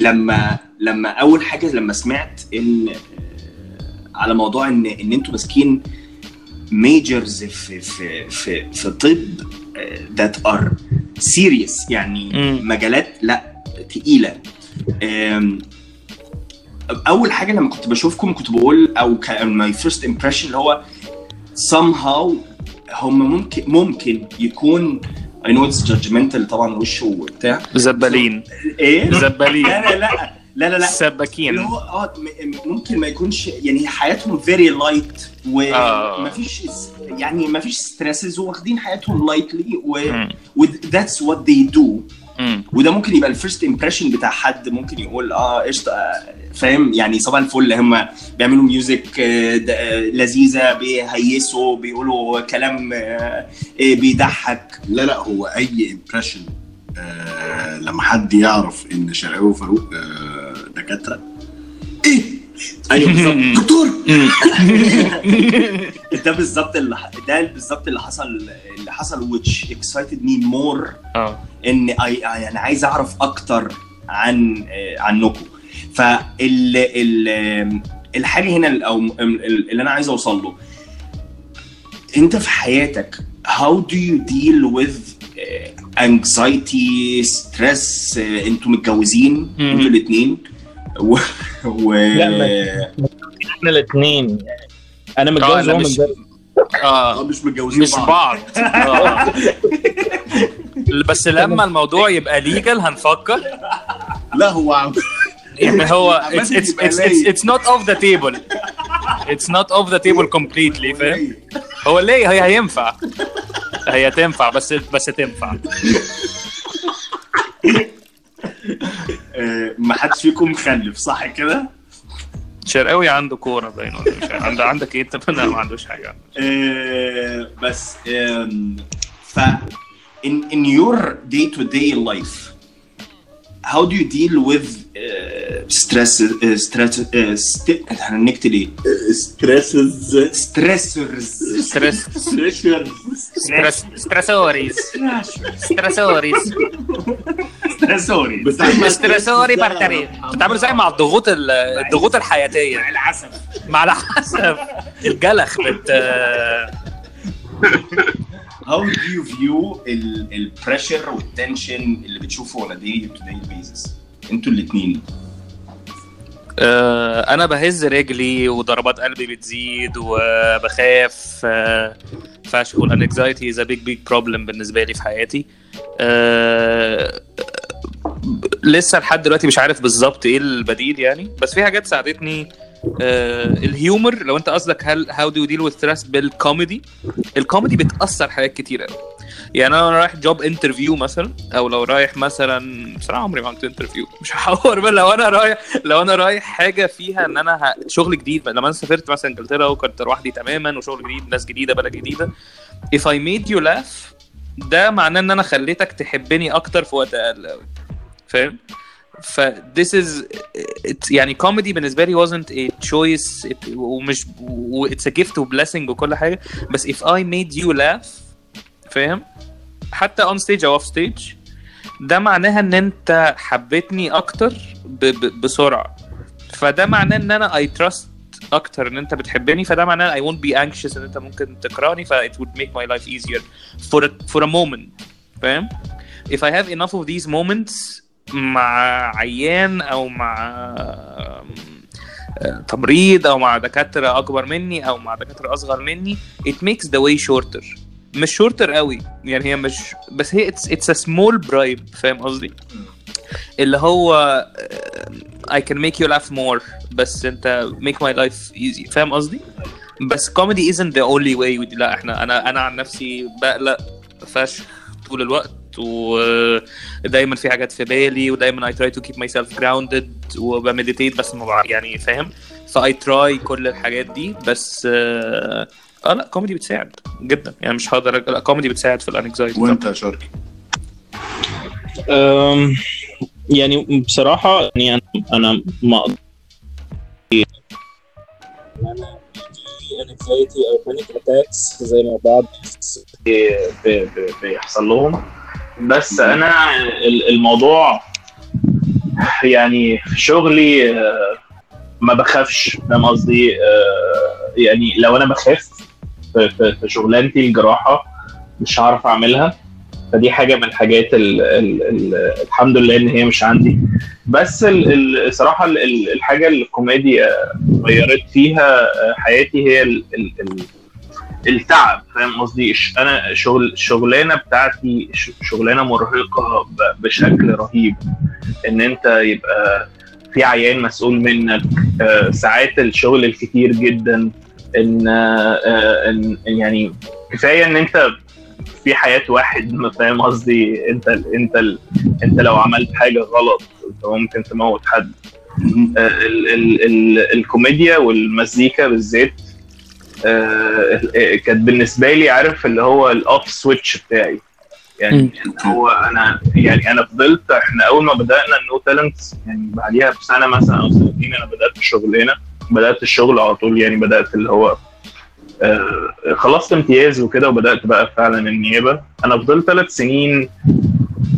لما لما أول حاجة لما سمعت إن آه، على موضوع إن إن أنتوا ماسكين majors في في في في طب that are serious يعني مم. مجالات لا تقيلة أول حاجة لما كنت بشوفكم كنت بقول أو كان my first impression اللي هو somehow هم ممكن ممكن يكون I know it's judgmental طبعا وشه وبتاع زبالين إيه؟ زبالين لا لا لا لا لا لا اللي سباكين هو آه ممكن ما يكونش يعني حياتهم very light. ومفيش يعني مفيش stresses واخدين حياتهم lightly. و what they do مم. وده ممكن يبقى ال first impression بتاع حد ممكن يقول آه قشطة آه، فاهم؟ يعني صباح الفل هم بيعملوا music آه، آه، لذيذة بيهيسوا بيقولوا كلام آه، آه، بيضحك. لا لا هو أي impression آه لما حد يعرف إن شرقاوي وفاروق آه دكاترة إيه؟ أيوه بالظبط. دكتور! ده بالظبط اللي ده بالظبط اللي حصل اللي حصل which excited me more آه. إن I, I أنا عايز أعرف أكتر عن آه، عنكم. فال ال الحاجة هنا أو اللي أنا عايز أوصل له. أنت في حياتك how do you deal with آه، anxiety stress آه، أنتوا متجوزين. أنتوا الاثنين و, و... لا، إحنا الاثنين يعني. أنا آه، متجوز لا، وهو مش- متجوز. آه آه مش متجوزين مش بعض. آه. بس لما الموضوع يبقى ليجل هنفكر. لا هو عم يعني هو it's it's يبقى it's it's, it's not off the table. It's not off the table completely فاهم؟ هو ليه؟ هي هينفع. هي تنفع بس بس تنفع. آه، ما حدش فيكم مخلف صح كده؟ شرقاوي عنده كورة باين ولا مش عندك إيه؟ انت لا ما عندوش حاجة. آه، بس ف in in your day to day life how do you deal with uh, stress uh, stress uh, st- هنكتب إيه ستريسز stressors. ستريس ستريسوريز ستريسوريز stressors بتعمل ستريسوري بارتري بتتعامل زي مع الضغوط ال- الضغوط الحياتية. العسل. مع الحسب الجلخ بت how do you view ال ال pressure وال tension اللي بتشوفه a day to day basis أنتوا الاثنين آه، أنا بهز رجلي وضربات قلبي بتزيد وبخاف آه، فشخ. وال anxiety is big big problem بالنسبة لي في حياتي. آه، لسه لحد دلوقتي مش عارف بالظبط إيه البديل يعني. بس في حاجات ساعدتني ال humor لو انت قصدك هل how to deal with stress بالكوميدي؟ الكوميدي بتأثر حاجات كتير قوي يعني أنا رايح job interview مثلا أو لو رايح مثلا بصراحة عمري ما عملت interview مش هحور بقى لو أنا رايح لو أنا رايح حاجة فيها إن أنا ه... شغل جديد لما أنا سافرت مثلا إنجلترا وكنت لوحدي تماما وشغل جديد ناس جديدة بلد جديدة. If I made you laugh ده معناه إن أنا خليتك تحبني أكتر في وقت أقل قوي فاهم؟ ف this is it's يعني كوميدي بالنسبه لي wasn't a choice it, ومش و it's a gift و blessing وكل حاجه بس if I made you laugh فاهم حتى on stage او off stage ده معناها ان انت حبيتني اكتر ب ب بسرعه فده معناه ان انا I trust اكتر ان انت بتحبني فده معناه I won't be anxious ان انت ممكن تكرهني ف it would make my life easier for a, for a moment فاهم if I have enough of these moments مع عيان أو مع آه، تمريض أو مع دكاترة أكبر مني أو مع دكاترة أصغر مني it makes the way shorter. مش شورتر قوي يعني هي مش بس هي it's, it's a small bribe فاهم قصدي؟ اللي هو I can make you laugh more بس أنت make my life easy فاهم قصدي؟ بس comedy isn't the only way لا إحنا أنا أنا عن نفسي بقلق فشخ طول الوقت. ودايما في حاجات في بالي ودايما I try to keep myself grounded وب meditate بس ما يعني فاهم؟ ف I try كل الحاجات دي بس آه آه، لا كوميدي بتساعد جدا. يعني مش هقدر لا كوميدي بتساعد في ال anxiety وأنت يا أم، يعني بصراحة يعني أنا أنا ما أقدر. أنا anxiety أو panic attacks زي ما بعض بيحصل لهم. بس ال- الموضوع يعني في شغلي آه، ما بخافش فاهم قصدي؟ آه، يعني لو أنا بخاف في- شغلانتي الجراحة مش هعرف أعملها. فدي حاجة من الحاجات ال ال ال الحمد لله إن هي مش عندي. بس ال- ال- الصراحه ال- ال- الحاجة الكوميديا غيرت فيها حياتي هي التعب فاهم قصدي؟ أنا شغل الشغلانه بتاعتي شغلانة مرهقة بشكل رهيب. إن أنت يبقى في عيان مسؤول منك. آه، ساعات الشغل الكتير جدا إن آه، آه، إن يعني كفاية إن أنت في حياة واحد ما فاهم قصدي؟ أنت أنت أنت لو عملت حاجة غلط أنت ممكن تموت حد. ال ال ال الكوميديا والمزيكا بالذات كانت بالنسبة لي عارف اللي هو ال off switch بتاعي. يعني هو أنا يعني أنا فضلت إحنا أول ما بدأنا ال No Talents يعني بعديها بسنة مثلا أو سنتين أنا بدأت الشغلانه بدأت الشغل على طول يعني بدأت اللي هو آه، خلصت امتياز وكده وبدأت بقى فعلا النيابة. أنا فضلت ثلاث سنين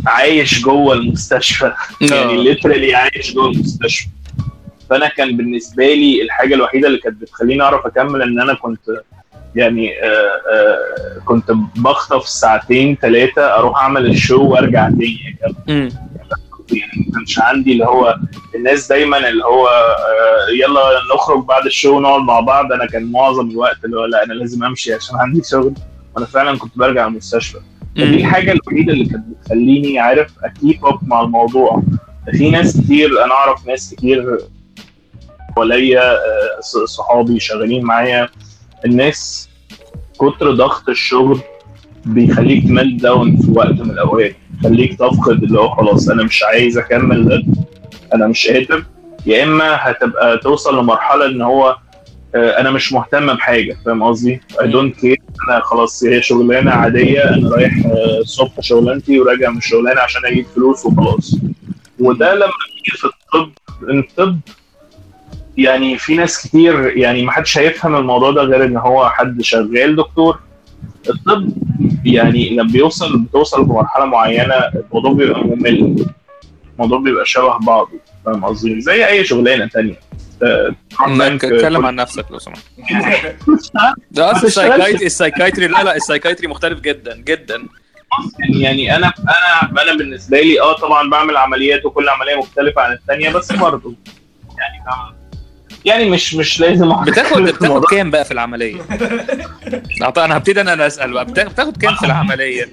عايش جوه المستشفى. يعني ليترالي عايش جوه المستشفى. فأنا كان بالنسبة لي الحاجة الوحيدة اللي كانت بتخليني أعرف أكمل إن أنا كنت يعني آه آه كنت بخطف ساعتين ثلاثة أروح أعمل الشو وأرجع تاني. مم. يعني ما كانش عندي اللي هو الناس دايما اللي هو آه يلا نخرج بعد ال show نقعد مع بعض. أنا كان معظم الوقت اللي هو لا أنا لازم أمشي عشان عندي شغل. وأنا فعلا كنت برجع المستشفى. فدي. الحاجة الوحيدة اللي كانت بتخليني عارف أ keep up مع الموضوع. في ناس كتير أنا أعرف ناس كتير حواليا آه، صحابي شغالين معايا. الناس كتر ضغط الشغل بيخليك ت melt down في وقت من الأوقات يخليك تفقد اللي هو خلاص أنا مش عايز أكمل ده أنا مش قادر. يا إما هتبقى توصل لمرحلة إن هو آه، أنا مش مهتم بحاجة فاهم قصدي؟ I don't care أنا خلاص هي شغلانة عادية أنا رايح آه، الصبح شغلانتي وراجع من الشغلانة عشان أجيب فلوس وخلاص. وده لما تيجي في الطب الطب يعني في ناس كتير يعني ما حدش هيفهم الموضوع ده غير إن هو حد شغال دكتور الطب. يعني لما بيوصل بتوصل بمرحله معينة الموضوع بيبقى ممل. الموضوع بيبقى شبه بعضه. فاهم قصدي؟ زي أي شغلانة بنك، اتكلم كل- عن نفسك لو سمحت. ده أصل. ال psychiatry ال psychiatry لا لا ال psychiatry مختلف جدا جدا. يعني أنا أنا أنا بالنسبة لي آه طبعا بعمل عمليات وكل عملية مختلفة عن الثانية بس برضه. يعني فاهم يعني مش مش لازم بتاخد بتاخد. كام بقى في العملية؟ أنا هبتدي أنا أسأل بقى. بتا- بتاخد كام في العملية؟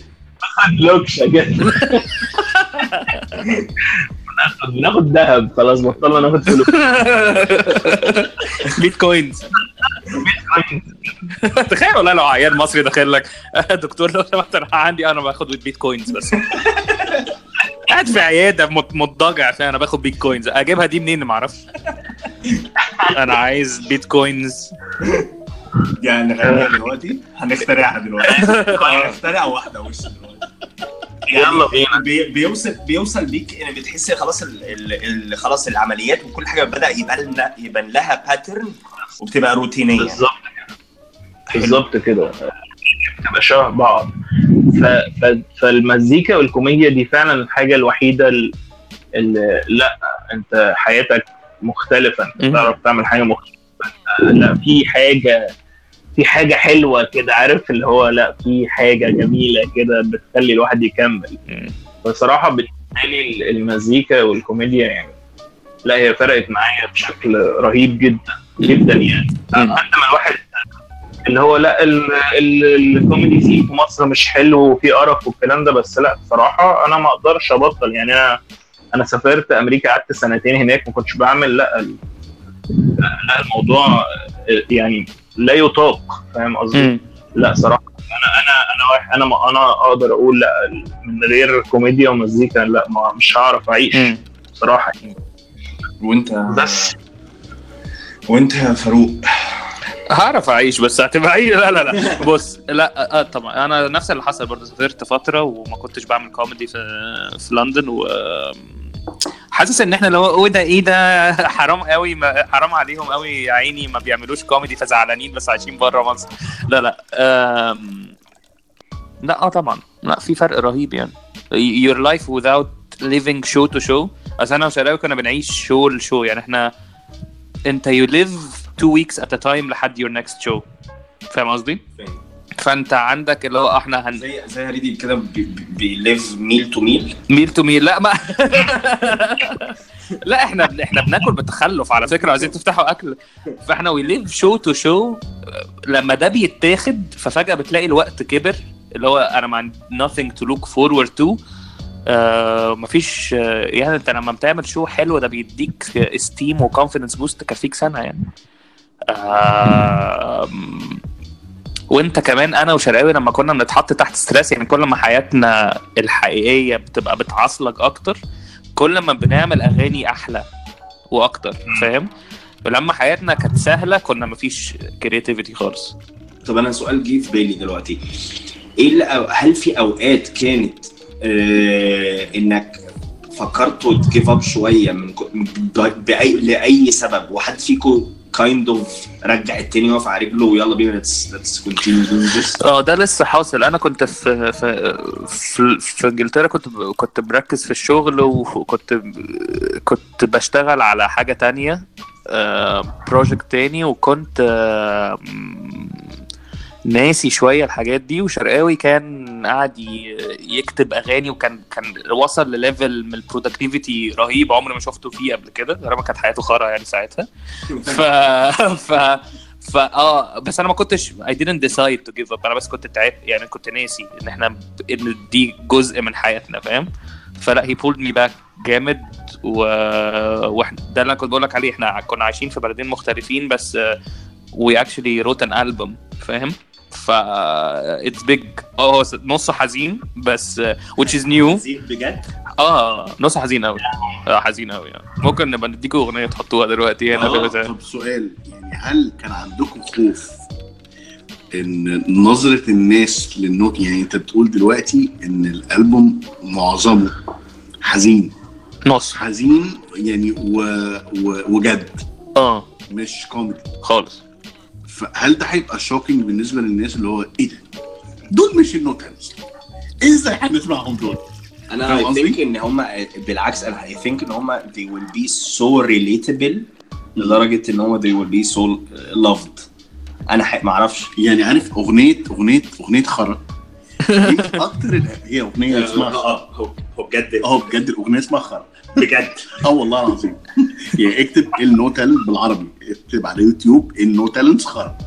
لوكشه كده بناخد ذهب. خلاص بطلنا ناخد فلوس. بيتكوينز. تخيل والله لو عيان مصري داخل لك. "آه، دكتور لو سمحت أنا عندي أنا باخد بيتكوينز بس. قاعد في عيادة مضطجع عشان أنا باخد بيتكوينز أجيبها دي منين؟ ما أعرفش. أنا عايز بيتكوينز يعني نغنيها دلوقتي. هنخترعها دلوقتي. هنخترع واحدة وش دلوقتي. يلا بينا. بي بيوصل بيوصل بيك يعني بتحس خلاص ال ال ال خلاص العمليات وكل حاجة بدأ يبان لها يبان لها pattern وبتبقى روتينية. بالظبط. كده بالظبط كده. بتبقى شبه بعض. ف... ف... فالمزيكا والكوميديا دي فعلا الحاجة الوحيدة ال- اللي لا أنت حياتك مختلفه انت. بتعرف تعمل حاجة مختلفة لا في حاجة في حاجة حلوة كده عارف اللي هو لا في حاجة جميلة كده بتخلي الواحد يكمل. بصراحة بالنسبة لي المزيكا والكوميديا يعني لا هي فرقت معايا بشكل رهيب جدا جدا يعني. حتى ما الواحد اللي هو لا ال- ال- الكوميدي فيه في مصر مش حلو وفي قرف والكلام ده بس لا بصراحة أنا ما أقدرش أبطل يعني أنا أنا سافرت أمريكا قعدت سنتين هناك ما كنتش بعمل لا ال- لا الموضوع يعني لا يطاق فاهم قصدي؟ لا صراحة أنا أنا أنا واحد أنا ما أنا أقدر أقول لا من غير كوميديا ومزيكا لا ما مش هعرف أعيش مم. بصراحه يعني وأنت بس وانت يا فاروق. هعرف أعيش بس هتبقى لا لا لا. بص لا آه طبعا. أنا نفس اللي حصل برضه سافرت فترة وما كنتش بعمل كوميدي في في لندن و حاسس إن إحنا لو إيه ده إيه ده؟ حرام قوي ما حرام عليهم قوي يا عيني ما بيعملوش كوميدي فزعلانين بس عايشين بره مصر. لا لا. لا آه طبعا. لا في فرق رهيب يعني. Your life without living show to show. أصل أنا وشراوي كنا بنعيش شو لشو يعني. إحنا انت you live two weeks at a time لحد your next show. فاهم قصدي؟ فانت عندك اللي هو إحنا هن زي زي هريدي كده بي live meal to meal meal to meal لا ما لا إحنا بن- إحنا بناكل بتخلف على فكرة عايزين تفتحوا أكل. فاحنا we live show to show لما ده بيتاخد ففجأة بتلاقي الوقت كبر اللي هو أنا ما عندي nothing to look forward to. آه مفيش آه يعني انت لما بتعمل show حلو ده بيديك esteem و confidence boost تكفيك سنة يعني. آه وانت كمان أنا وشرقاوي لما كنا بنتحط تحت stress يعني كل ما حياتنا الحقيقية بتبقى بتعصلك أكتر كل ما بنعمل أغاني أحلى وأكتر فاهم؟ ولما حياتنا كانت سهلة كنا مفيش creativity خالص. طب أنا سؤال جه في بالي دلوقتي. إيه هل في أوقات كانت إنك فكرت ت give up شوية من by لأي سبب وحد فيكم kind of رجع التاني واقف على رجله ويلا بينا let's continue آه ده لسه حاصل. أنا كنت في في في, في إنجلترا كنت كنت مركز في الشغل وكنت كنت بشتغل على حاجة تانية project تاني وكنت آه، ناسي شوية الحاجات دي وشرقاوي كان قاعد يكتب أغاني وكان كان وصل ل level من ال productivity رهيب عمري ما شفته فيه قبل كده غالبا كانت حياته خرا يعني ساعتها. ف ف فا آه بس أنا ما كنتش I didn't decide to give up أنا بس كنت تعبت يعني كنت ناسي إن إحنا إن دي جزء من حياتنا فاهم؟ فلا هي pulled me back جامد و... وإحنا ده اللي أنا كنت بقول لك عليه إحنا كنا عايشين في بلدين مختلفين بس we actually wrote an album فاهم؟ ف it's big. آه هو نصه حزين بس uh, which is new. بجد؟ آه نصه حزين قوي آه حزين قوي يعني ممكن نبقى نديكوا أغنية تحطوها دلوقتي هنا آه، في طب سؤال يعني هل كان عندكم خوف إن نظرة الناس للنوت يعني أنت بتقول دلوقتي إن الألبوم معظمه حزين؟ نص. حزين يعني و... و... وجد. آه. مش كوميدي. خالص. فهل ده هيبقى shocking بالنسبة للناس اللي هو إيه ده؟ دول مش ال no talents إزاي هنسمعهم دول؟ أنا I؟ think إن هم بالعكس أنا I think إن هم they will be so relatable لدرجة إن هم they will be so loved أنا ما أعرفش يعني عارف أغنية أغنية أغنية خرا دي أكتر هي أغنية اسمها آه هو هو بجد آه بجد الأغنية اسمها خرا بجد. آه والله العظيم. يعني اكتب ال No Talent بالعربي. اكتب على يوتيوب ال No Talent خرا.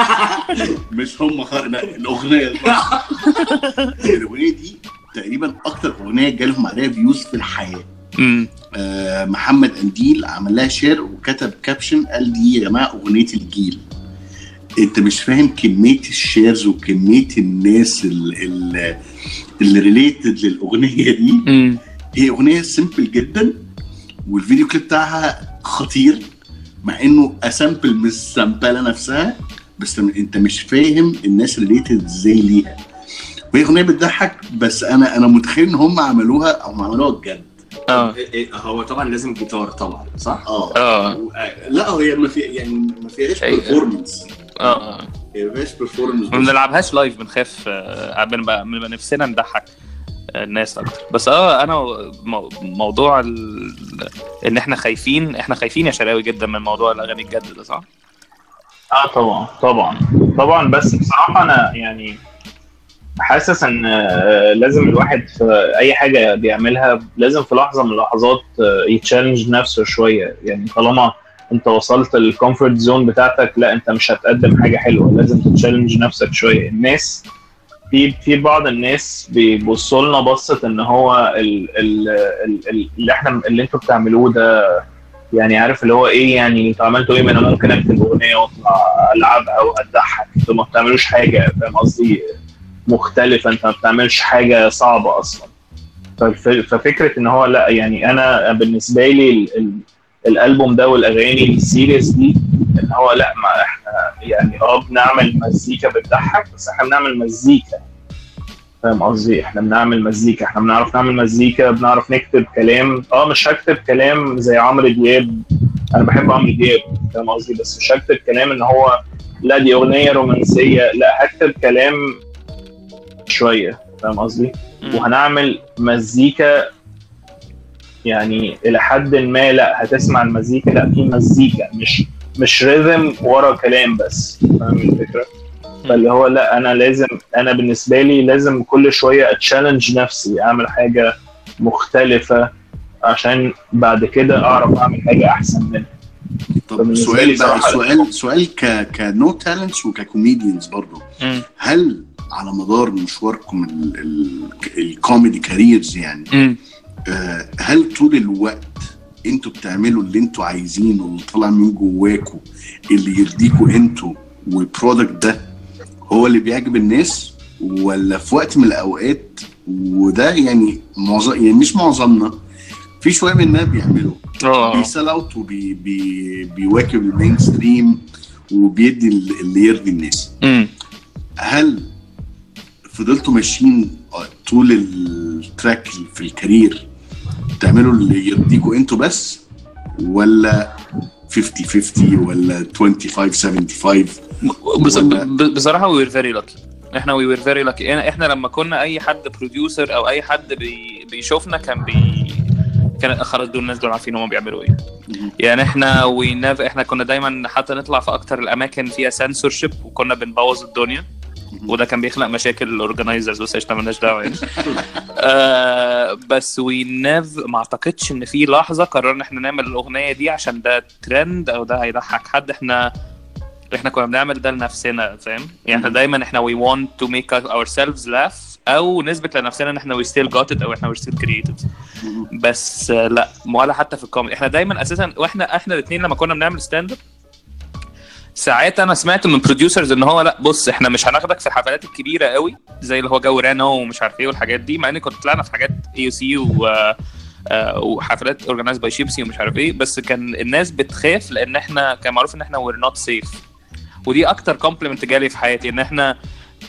مش هم خرا لا الأغنية. الأغنية دي تقريبا أكتر أغنية جالهم عليها views في الحياة. آه، محمد قنديل عمل لها share وكتب caption قال دي يا جماعة أغنية الجيل. أنت مش فاهم كمية ال shares وكمية الناس ال- ال- اللي related للأغنية دي. هي أغنية simple جدا وال video clip بتاعها خطير مع إنه أ simple مش simple نفسها بس أنت مش فاهم الناس related إزاي ليها. وهي أغنية بتضحك بس أنا أنا متخيل إن هم عملوها أو عملوها بجد. آه. هو طبعا لازم جيتار طبعا صح؟ آه. آه. لا هي ما في يعني ما فيهاش بيرفورمانس آه هي ما فيهاش performance ما بنلعبهاش live بنخاف آه، بنبقى نفسنا نضحك. الناس أكتر. بس آه أنا مو- موضوع ال... إن إحنا خايفين إحنا خايفين يا شراوي جدا من موضوع الأغاني الجد ده صح؟ آه طبعا طبعا طبعا. بس بصراحة أنا يعني حاسس إن آه، لازم الواحد في أي حاجة بيعملها لازم في لحظة من اللحظات آه، يت challenge نفسه شوية. يعني طالما أنت وصلت ال comfort zone بتاعتك لا أنت مش هتقدم حاجة حلوة. لازم تت challenge نفسك شوية. الناس في في بعض الناس بيبصوا لنا بصة إن هو ال ال ال ال اللي إحنا اللي إنتوا بتعملوه ده يعني عارف اللي هو إيه؟ يعني أنتوا عملتوا إيه؟ ما أنا ممكن أكتب أغنية وأطلع العبها وهتضحك أنتوا ما بتعملوش حاجة فاهم قصدي؟ مختلفة. أنت ما بتعملش حاجة صعبة أصلا. فف- ففكرة إن هو لأ يعني أنا بالنسبة لي الألبوم ده والأغاني السيريس دي إن هو لأ ما إحنا يعني آه بنعمل مزيكا بتضحك بس إحنا بنعمل مزيكا. فاهم قصدي؟ إحنا بنعمل مزيكا إحنا بنعرف نعمل مزيكا بنعرف نكتب كلام. آه مش هكتب كلام زي عمرو دياب. أنا بحب عمرو دياب فاهم قصدي؟ بس مش هكتب كلام إن هو لا دي أغنية رومانسية لأ هكتب كلام شوية فاهم قصدي. وهنعمل مزيكا يعني إلى حد ما لا هتسمع المزيكا. لا في مزيكا مش مش rhythm ورا كلام بس. فاهم الفكرة؟ فاللي هو لا أنا لازم أنا بالنسبة لي لازم كل شوية ات challenge نفسي أعمل حاجة مختلفة عشان بعد كده أعرف أعمل حاجة أحسن منها. طب سؤال بقى سؤال سؤال ك ك no talents وك comedians برضه. هل على مدار مشواركم ال- ال- ال comedy careers يعني هل طول الوقت أنتوا بتعملوا اللي أنتوا عايزينه واللي طالع من جواكوا اللي يرضيكوا أنتوا وال product ده هو اللي بيعجب الناس؟ ولا في وقت من الاوقات وده يعني معظم يعني مش معظمنا في شوية مننا بيعملوا. آه. بيسال out وبي بي بيواكب ال mainstream وبيدي اللي يرضي الناس. مم. هل فضلتوا ماشيين طول ال track في ال career؟ تعملوا اللي يرضيكوا أنتوا بس ولا 50 50 ولا 25 75 بص- ولا- بصراحة we were very lucky إحنا we were very lucky إحنا لما كنا أي حد producer أو أي حد بي بيشوفنا كان بي كان خلاص دول الناس دول عارفين هم بيعملوا إيه. يعني إحنا we إحنا كنا دايما حتى نطلع في أكتر الأماكن فيها سنسورشيب وكنا بنبوظ الدنيا. وده كان بيخلق مشاكل ال organizers بس إحنا مالناش دعوة يعني. آه بس we never ما أعتقدش إن في لحظة قررنا إحنا نعمل الأغنية دي عشان ده ترند أو ده هيضحك حد. إحنا إحنا كنا بنعمل ده لنفسنا فاهم؟ يعني إحنا دايما إحنا we want to make ourselves laugh أو نثبت لنفسنا إن إحنا we still got it أو إحنا we still created. بس آه، لا ولا حتى في الكوميدي. إحنا دايما أساسا وإحنا إحنا الاثنين لما كنا بنعمل stand up ساعات أنا سمعت من producers إن هو لأ بص إحنا مش هناخدك في الحفلات الكبيرة قوي زي اللي هو جو رانو ومش عارف إيه والحاجات دي مع إن كنت طلعنا في حاجات AC و وحفلات organized by شيبسي ومش عارف إيه بس كان الناس بتخاف لأن إحنا كان معروف إن إحنا we're not safe ودي أكتر compliment جالي في حياتي إن إحنا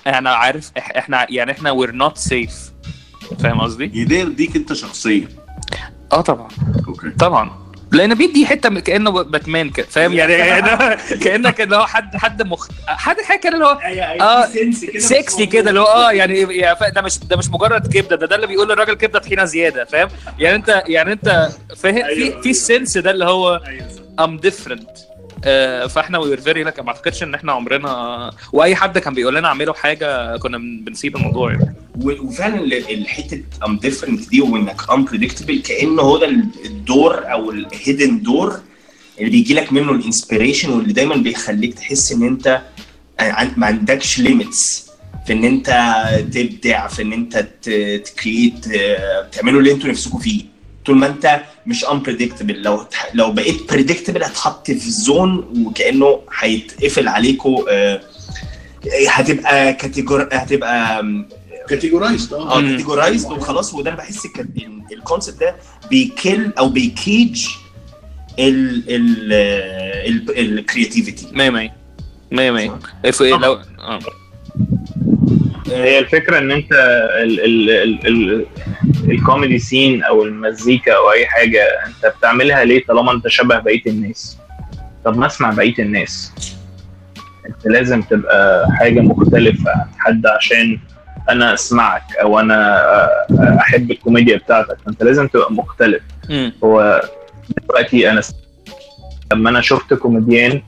أنا عارف إحنا يعني إحنا we're not safe فاهم قصدي؟ يده يرضيك انت شخصيا آه طبعا. okay. طبعا. لأن بيدي حتة كأنه باتمان فاهم؟ يعني كأنك اللي هو حد حد مخ... حد حاجة كده اللي هو آه سكسي كده اللي هو آه يعني ده مش ده مش مجرد كبدة ده ده اللي بيقول للراجل كبدة طحينه زيادة فاهم؟ يعني انت يعني أنت فاهم؟ في في ال sense ده اللي هو I'm different فاحنا were very lucky ما اعتقدش ان إحنا عمرنا واي حد كان بيقول لنا اعملوا حاجة كنا بن- بنسيب الموضوع يعني. وفعلا ال- الحتة I'm different دي وإنك unpredictable كأنه هو ده الدور أو ال hidden دور اللي بيجي لك منه ال inspiration واللي دايما بيخليك تحس إن أنت عن- ما عندكش limits في إن أنت تبدع في إن أنت ت create تعملوا اللي أنتوا نفسكم فيه. طول ما انت مش unpredictable. لو لو بقيت predictable هتحط في zone وكأنه هيتقفل عليكم هتبقى categor هتبقى categorized آه. categorized وخلاص. وده أنا بحس ال concept ده بي kill أو بي cage ال ال ال creativity 100 100 100 100 if لو آه. هي الفكرة إن أنت ال ال ال ال الcomedy scene أو المزيكا أو أي حاجة أنت بتعملها ليه طالما أنت شبه بقية الناس؟ طب ما أسمع بقية الناس. أنت لازم تبقى حاجة مختلفة عن حد عشان أنا أسمعك أو أنا أحب الكوميديا بتاعتك. انت لازم تبقى مختلف. هو دلوقتي أنا لما أنا شفت comedian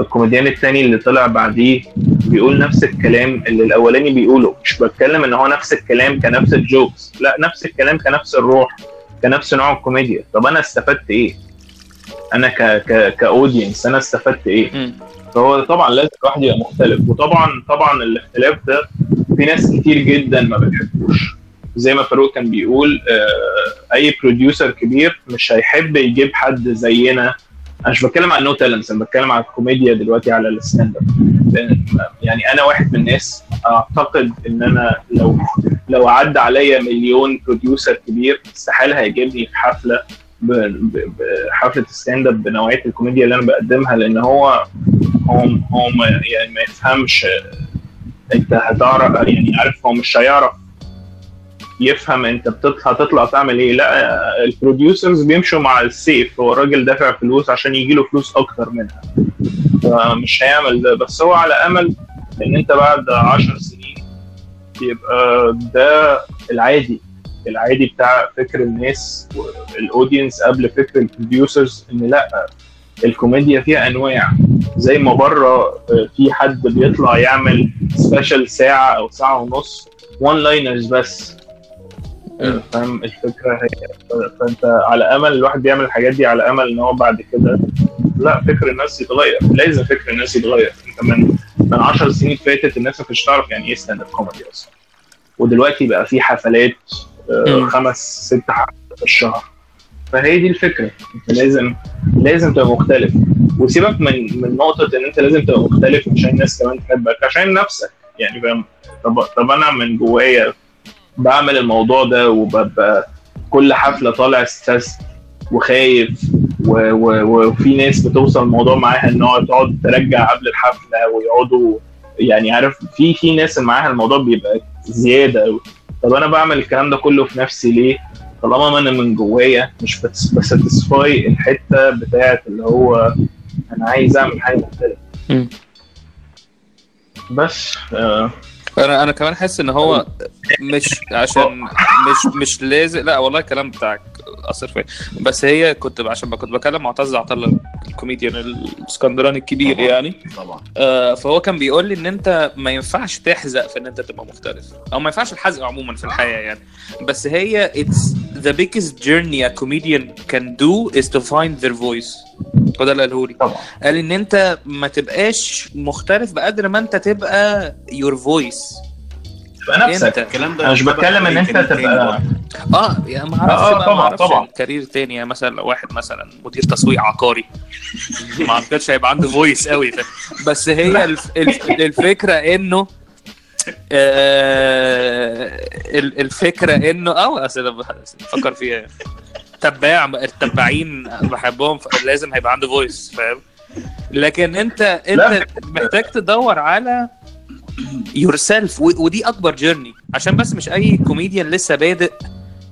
ال comedian التاني اللي طلع بعديه بيقول نفس الكلام اللي الأولاني بيقوله. مش بتكلم إن هو نفس الكلام كنفس ال jokes. لا نفس الكلام كنفس الروح كنفس نوع الكوميديا. طب أنا استفدت إيه؟ أنا ك ك ك audience أنا استفدت إيه. فهو طبعا لازم الواحد يبقى مختلف. وطبعا طبعا الاختلاف ده في ناس كتير جدا ما بتحبوش. زي ما فاروق كان بيقول آه، أي producer كبير مش هيحب يجيب حد زينا أنا مش بتكلم عن no talents أنا بتكلم عن الكوميديا دلوقتي على ال stand up. يعني أنا واحد من الناس أعتقد إن أنا لو لو عدى عليا مليون producer كبير استحاله هيجيبني في حفلة بحفله stand up بنوعية الكوميديا اللي أنا بقدمها لأن هو هو هو يعني ما يفهمش أنت هتعرف يعني عارف هو مش هيعرف يفهم انت بتطلع هتطلع تعمل إيه. لا ال producers بيمشوا مع ال safe. هو الراجل دافع فلوس عشان يجي له فلوس أكتر منها. فمش هيعمل ده. بس هو على أمل إن أنت بعد عشر سنين يبقى ده العادي. العادي بتاع فكر الناس وال audience قبل فكر ال producers إن لا الكوميديا فيها أنواع. زي ما بره في حد بيطلع يعمل special ساعة أو ساعة ونص one liners بس. فاهم؟ الفكرة هي فأنت على أمل الواحد بيعمل الحاجات دي على أمل إن هو بعد كده لا فكر الناس يتغير لازم فكر الناس يتغير. أنت من من 10 سنين فاتت الناس ما كانتش تعرف يعني إيه stand up comedy أصلا. ودلوقتي بقى في حفلات آه، مم. خمس ست حفلات في الشهر. فهي دي الفكرة. أنت لازم لازم تبقى مختلف. وسيبك من من نقطة إن أنت لازم تبقى مختلف عشان الناس كمان تحبك عشان نفسك. يعني فاهم؟ طب طب أنا من جوايا بعمل الموضوع ده وببقى كل حفلة طالع ستريس وخايف و- و- وفي ناس بتوصل الموضوع معاها إن هو تقعد ترجع قبل الحفلة ويقعدوا يعني عارف في في ناس معاها الموضوع بيبقى زيادة قوي طب أنا بعمل الكلام ده كله في نفسي ليه؟ طالما ما أنا من جوايا مش بس- بساتسفاي الحتة بتاعت اللي هو أنا عايز أعمل حاجة مختلفة. بس آه أنا أنا كمان حاسس إن هو مش عشان مش مش لازم لا والله الكلام بتاعك. أثر فيا بس هي كنت عشان كنت بكلم معتز عطله الكوميديان الاسكندراني الكبير يعني. طبعا. آه، فهو كان بيقول لي إن أنت ما ينفعش تحزق في إن أنت تبقى مختلف. أو ما ينفعش الحزق عموما في الحياة يعني. بس هي it's the biggest journey a comedian can do is to find their voice. هو ده اللي قاله لي. طبعا. قال إن أنت ما تبقاش مختلف بقدر ما أنت تبقى your voice. تبقى نفسك. الكلام ده أنا مش بتكلم إن أنت تبقى آه يعني ما أعرفش آه، بقى طبعاً، ما أعرفش طبعاً. career تاني. يعني مثلا لو واحد مثلا مدير تسويق عقاري. ما أعتقدش هيبقى عنده voice قوي ف... بس هي الف... الف... الفكرة إنه آه... ال- الفكرة إنه آه أصل بفكر فيها. تباع التباعين بحبهم لازم هيبقى عنده voice فاهم؟ لكن أنت. أنت محتاج تدور على yourself ودي أكبر journey عشان بس مش أي كوميديان لسه بادئ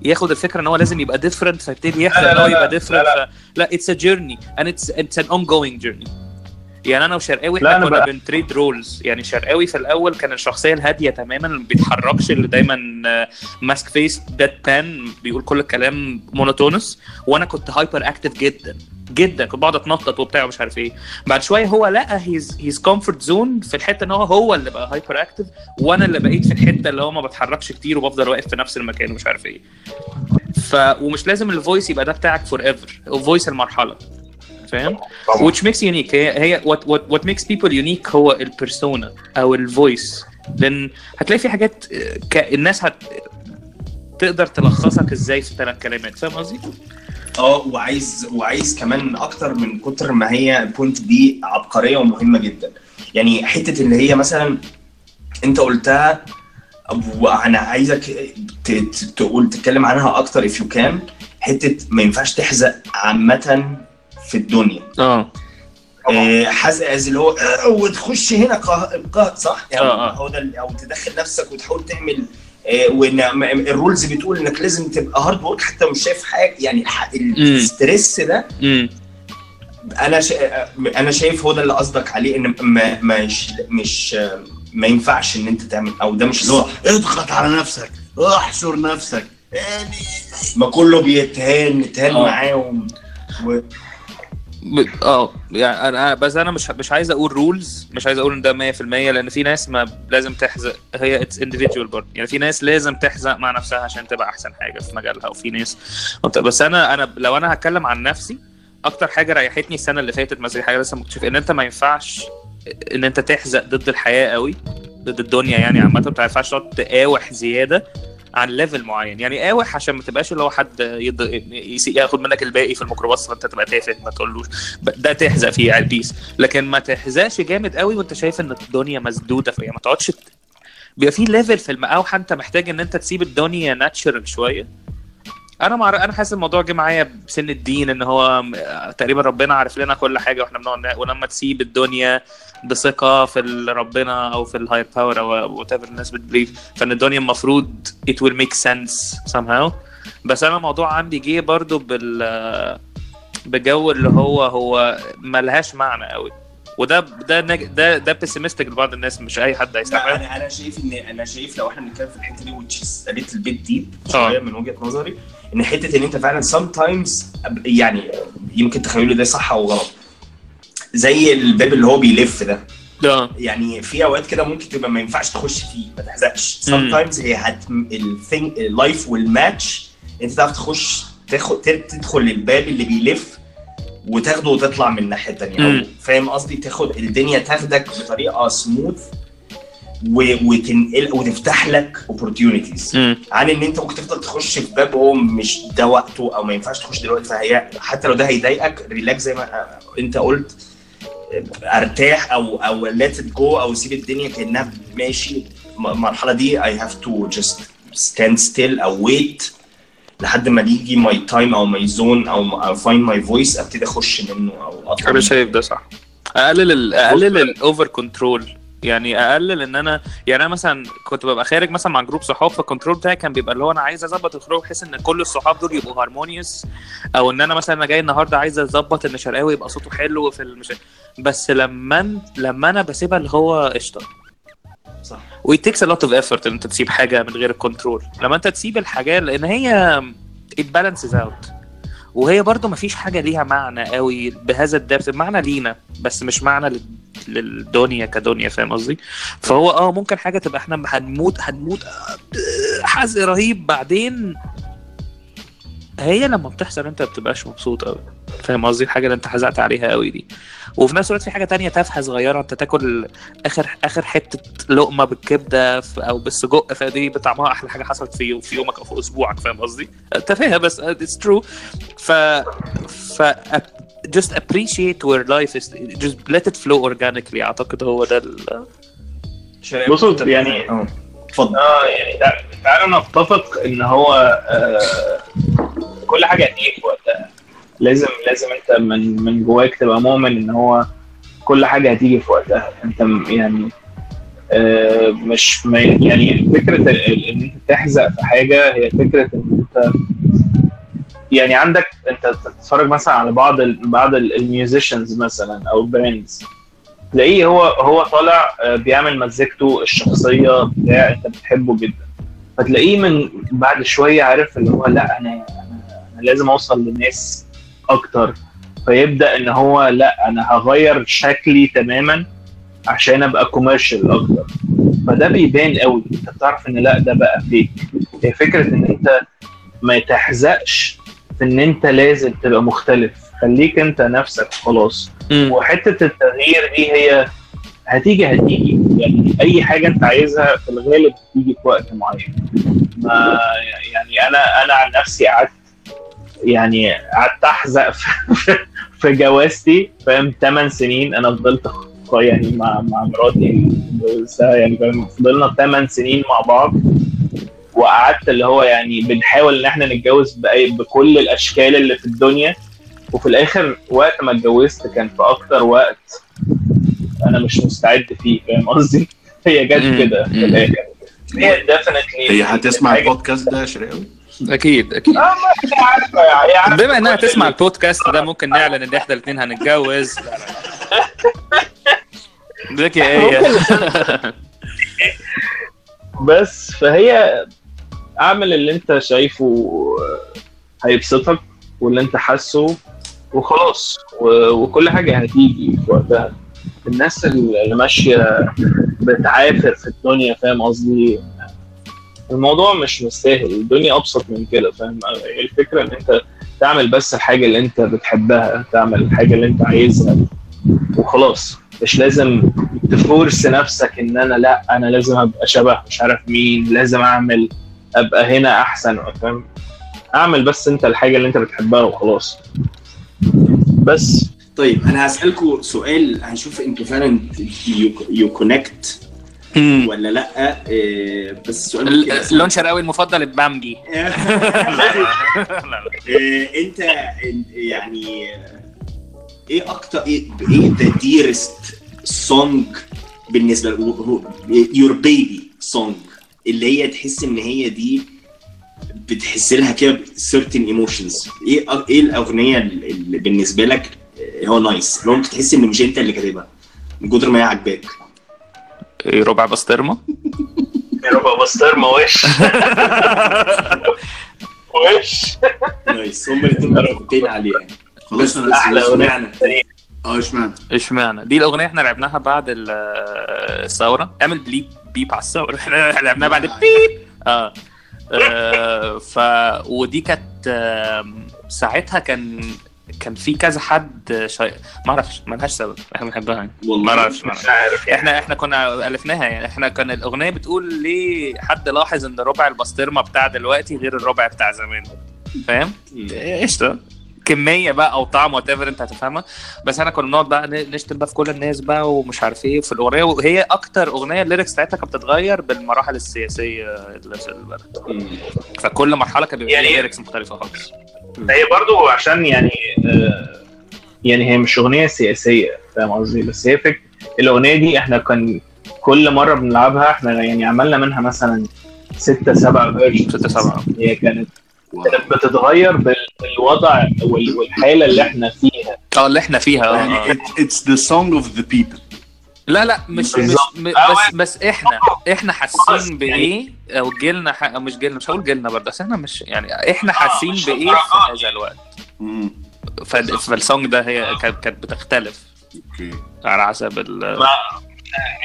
ياخد الفكرة إن هو لازم يبقى different فيبتدي يحلم إن هو يبقى different لا. it's a journey and it's it's an ongoing journey يعني أنا وشرقاوي إحنا كنا بقى- بن trade roles يعني شرقاوي في الأول كان الشخصية الهادية تماما اللي ما بيتحركش اللي دايما ماسك face dead pan بيقول كل الكلام monotonous وأنا كنت hyperactive جدا جدا. كنت بقعد أتنطط وبتاع ومش عارف إيه. بعد شوية هو لقى his his comfort zone في الحتة إن هو هو اللي بقى hyperactive وأنا اللي بقيت في الحتة اللي هو ما بتحركش كتير وبفضل واقف في نفس المكان ومش عارف إيه. ف ومش لازم ال voice يبقى ده بتاعك forever voice المرحلة. فاهم؟ which makes unique. هي هي what what what makes people unique هو ال persona أو ال voice لأن هتلاقي في حاجات آه، ك... الناس هت تقدر تلخصك إزاي في ثلاث كلمات. فاهم قصدي؟ آه وعايز وعايز كمان أكتر من كتر ما هي البوينت دي عبقرية ومهمة جدا. يعني حتة اللي هي مثلا أنت قلتها وأنا عايزك تقول تتكلم عنها أكتر if you can. حتة ما ينفعش تحزق عامة في الدنيا آه آه، از اللي هو آه، وتخش هنا قه- قهر صح؟ يعني آه، آه. هو ده أو تدخل نفسك وتحاول تعمل وإن م- الرولز بتقول إنك لازم تبقى هارد ورك حتى مش شايف حاجة يعني الستريس ده أنا شا... أنا شايف هو ده اللي قصدك عليه إن ما مش مش ما ينفعش إن أنت تعمل أو ده مش اللي هو صح اضغط على نفسك احشر نفسك يعني ما كله بيتهان نتهان آه. معاهم و... آه يعني أنا بس أنا مش مش عايز أقول rules مش عايز أقول إن ده 100% لأن في ناس ما لازم تحزق. هي it's individual برضه. يعني في ناس لازم تحزق مع نفسها عشان تبقى أحسن حاجة في مجالها وفي ناس بس أنا أنا لو أنا هتكلم عن نفسي أكتر حاجة ريحتني السنة اللي فاتت مثلا حاجة لسه مكتشف إن أنت ما ينفعش إن أنت تحزق ضد الحياة قوي ضد الدنيا يعني عامة ما ينفعش تقعد تقاوح زيادة عن level معين. يعني قاوح عشان ما تبقاش اللي هو حد. يس- ياخد منك الباقي في الميكروباص فانت تبقى تافه ما تقولوش. ده تحزق فيه على ال base لكن ما تحزقش جامد قوي وانت شايف إن الدنيا مسدودة. فهي ما تقعدش بيبقى في level في المقاوحه انت محتاج إن انت تسيب الدنيا natural شوية. أنا مع... أنا حاسس الموضوع جه معايا بسن الدين إن هو تقريبا ربنا عارف لنا كل حاجة وإحنا بنقعد ولما تسيب الدنيا بثقة في ربنا أو في ال higher power أو whatever الناس بت believe فإن الدنيا المفروض it will make sense somehow. بس أنا الموضوع عندي جه برضو بال بجو اللي هو هو ملهاش معنى قوي وده ده نج... ده ده بيسيمستيك لبعض الناس مش أي حد هيستحمل أنا أنا شايف ان أنا شايف لو إحنا بنتكلم في الحتة دي which is a little bit deep آه. شوية من وجهة نظري إن حتة إن أنت فعلا sometimes يعني يمكن تخيلوا ده صح أو غلط. زي الباب اللي هو بيلف ده. ده يعني في أوقات كده ممكن تبقى ما ينفعش تخش فيه ما تحزقش. sometimes هي هت الثينج اللايف والماتش أنت تعرف تخش تاخد تدخل الباب اللي بيلف وتاخده وتطلع من الناحية الثانية. فاهم قصدي تاخد الدنيا تاخدك بطريقة سموث وتنقل وتفتح لك مم. عن إن أنت ممكن تفضل تخش في باب هو مش ده وقته أو ما ينفعش تخش دلوقتي فهي حتى لو ده هيضايقك ريلاكس زي ما أنت قلت أرتاح أو أو it go أو سيب الدنيا كأنها ماشي المرحلة دي I have to just stand still أو wait لحد ما يجي my time أو my zone أو find my voice أبتدي أخش منه أو أطلع أنا. شايف ده صح. أقلل أقلل ال over control يعني أقلل إن أنا يعني أنا مثلا كنت ببقى خارج مثلا مع جروب صحاب فال control بتاعي كان بيبقى اللي هو أنا عايز أظبط الخروج بحيث إن كل الصحاب دول يبقوا harmonious أو إن أنا مثلا أنا جاي النهارده عايز أظبط إن شرقاوي يبقى صوته حلو في المش... بس لما لما أنا بسيبها اللي هو قشطة. صح و it takes a lot of effort إن أنت تسيب حاجة من غير الكنترول لما أنت تسيب الحاجة لأن هي it balances out. وهي برضو مفيش حاجة ليها معنى قوي بهذا الدبث معنى لينا بس مش معنى لل- للدنيا كدنيا فاهم قصدي؟ فهو آه ممكن حاجة تبقى إحنا هنموت هنموت حزق رهيب بعدين هي لما بتحصل أنت ما بتبقاش مبسوط قوي فاهم قصدي؟ الحاجة اللي انت حزقت عليها قوي دي. وفي نفس الوقت في حاجة تانية تافهة صغيرة انت تاكل آخر آخر حتة لقمة بالكبدة أو بالسجق فدي بطعمها أحلى حاجة حصلت في في يومك أو في أسبوعك فاهم قصدي؟ تافهة بس it's true ف ف just appreciate where life is. Just let it flow organically. أعتقد هو ده ال... بصوا، يعني- أه اتفضل. آه يعني تع- تعالوا نتفق إن هو آه كل حاجة هتيجي في وقتها لازم لازم انت من من جواك تبقى مؤمن ان هو كل حاجة هتيجي في وقتها. انت يعني آه مش يعني فكرة ان انت تحزق في حاجة هي فكرة ان انت يعني عندك انت تتفرج مثلا على بعض ال بعض ال musicians مثلا أو ال bands تلاقيه هو هو طالع آه، بيعمل مزيكته الشخصية بتاع انت بتحبه جدا. فتلاقيه من بعد شوية عارف اللي هو لا أنا أنا, لازم أوصل للناس أكتر فيبدأ إن هو لأ أنا هغير شكلي تماما عشان أبقى كوميرشال أكتر. فده بيبان قوي أنت بتعرف إن لأ ده بقى فيك هي فكرة إن أنت ما تحزقش في إن أنت لازم تبقى مختلف. خليك أنت نفسك خلاص. وحتة التغيير دي هي هتيجي هتيجي. يعني أي حاجة أنت عايزها في الغالب بتيجي في وقت معين. ما يعني أنا أنا عن نفسي قعدت يعني قعدت أحزق في, في جوازتي فاهم 8 سنين أنا فضلت يعني مع مع مراتي يعني فضلنا 8 سنين مع بعض وقعدت اللي هو يعني بنحاول إن إحنا نتجوز بأي بكل الأشكال اللي في الدنيا وفي الآخر وقت ما اتجوزت كان في أكتر وقت أنا مش مستعد فيه فاهم قصدي؟ هي جت. كده في. الآخر هي ديفنتلي هي هتسمع البودكاست ده يا شرقاوي أكيد أكيد. عارفه بما إنها تسمع ال- البودكاست ده ممكن نعلن إن إحنا الاثنين هنتجوز. يا إيه؟ بس فهي أعمل اللي أنت شايفه هيبسطك واللي أنت حاسه وخلاص. وكل حاجة هتيجي في وقتها. الناس اللي ماشية بتعافر في الدنيا فاهم قصدي؟ الموضوع مش مستاهل. الدنيا أبسط من كده فاهم؟ الفكرة إن أنت تعمل بس الحاجة اللي أنت بتحبها تعمل الحاجة اللي أنت عايزها وخلاص. مش لازم تفورس نفسك إن أنا لأ أنا لازم أبقى شبه مش عارف مين لازم أعمل أبقى هنا أحسن فاهم؟ أعمل بس أنت الحاجة اللي أنت بتحبها وخلاص. بس. طيب أنا هسالكم سؤال هنشوف أنتوا فعلا you connect ولا لا؟ آه، بس ممكن أسأله. اللون شرقاوي المفضل البامجي. لا لا لا. آه، انت يعني إيه أكتر إيه the dearest song بالنسبة your baby song اللي هي تحس ان هي دي بتحس لها كده certain emotions إيه إيه الأغنية اللي بالنسبة لك آه، هو nice لو انت تحس ان مش انت اللي كاتبها من كتر ما هي عاجباك. إيه، ربع بسطرمه ربع بسطرمه وش وش nice هم الاثنين متفقين عليها. خلاص أنا أحلى أغنية؟ آه إشمعنى؟ إشمعنى؟ دي الأغنية إحنا لعبناها بعد ال- الثورة. اعمل بليب بيب على الثورة. إحنا لعبناها بعد بيب آه. آه، ف ودي كانت ساعتها كان كان في كذا حد شي... ما أعرفش ما لهاش سبب. إحنا بنحبها يعني. والله ما أعرفش مش. عارف يعني. إحنا إحنا كنا ألفناها يعني. إحنا كان الأغنية بتقول ليه حد لاحظ إن ربع البسطرمة بتاع دلوقتي غير الربع بتاع زمان. فاهم؟ قشطة. كمية بقى أو طعم whatever أنت هتفهمها بس إحنا كنا بنقعد بقى نشتم بقى في كل الناس بقى ومش عارف إيه في الأغنية وهي أكتر أغنية ال lyrics بتاعتها كانت بتتغير بالمراحل السياسية اللي في البلد. فكل مرحلة كان بيبقى يعني- lyrics مختلفة خالص هي برضو عشان يعني آه، يعني هي مش أغنية سياسية فاهم قصدي بس هي فكره الأغنية دي إحنا كان كل مرة بنلعبها إحنا يعني عملنا منها مثلا ستة سبع version ستة سبعة. هي. كانت بتتغير بال- بالوضع وال- والحالة اللي إحنا فيها. آه اللي إحنا فيها آه. يعني آه. it's the song of the people. لا لا مش مش بس بس إحنا إحنا حاسين بإيه؟ أو جيلنا ح... مش جيلنا مش هقول جيلنا برضه بس إحنا مش يعني إحنا حاسين بإيه في هذا الوقت. فال song ده هي كانت بتختلف. okay. على حسب ال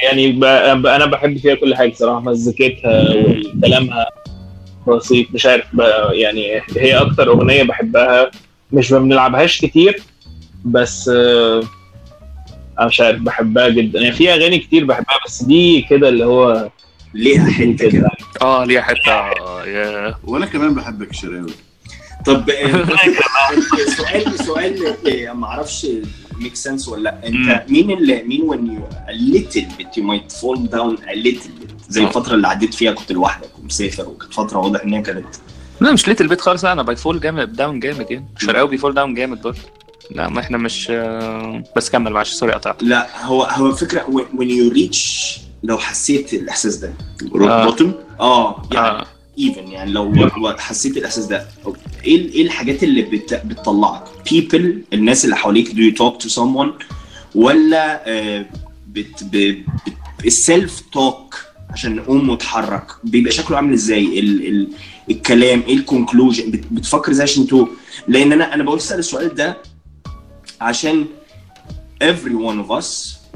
يعني ب... ب... أنا بحب فيها كل حاجة صراحة مزيكتها وكلامها. بسيط مش عارف ب... يعني هي أكتر أغنية بحبها مش ما بنلعبهاش كتير بس آه، أنا مش عارف بحبها جدا. يعني في أغاني كتير بحبها بس دي كده اللي هو ليها حتة كده. آه ليها حتة آه، يا وأنا كمان بحبك شراوي طب آه، سؤال سؤال آه، ما أعرفش ميك سنس ولا لأ؟ أنت مين اللي مين when you a little bit you might fall down a little bit زي الفترة اللي عديت فيها كنت لوحدك ومسافر وكانت فترة واضح إن هي كانت لا مش ليت البيت خالص لا أنا بايفول جامد داون جامد يعني. شرقاوي بيفول داون جامد برضه لا ما إحنا مش آه، بس كمل معلش سوري قطعت لا هو هو فكرة when- you reach لو حسيت الإحساس ده روك آه. بوتم آه يعني آه. ايفن يعني لو لو حسيت الإحساس ده إيه إيه الحاجات اللي بت... بتطلعك؟ People الناس اللي حواليك do you talk to someone ولا آه، بت... ب... بت... ال self talk عشان نقوم ونتحرك بيبقى شكله عامل إزاي؟ ال... ال... الكلام إيه ال conclusion بت... بتفكر إزاي عشان to لأن أنا أنا بسال السؤال ده عشان every one of us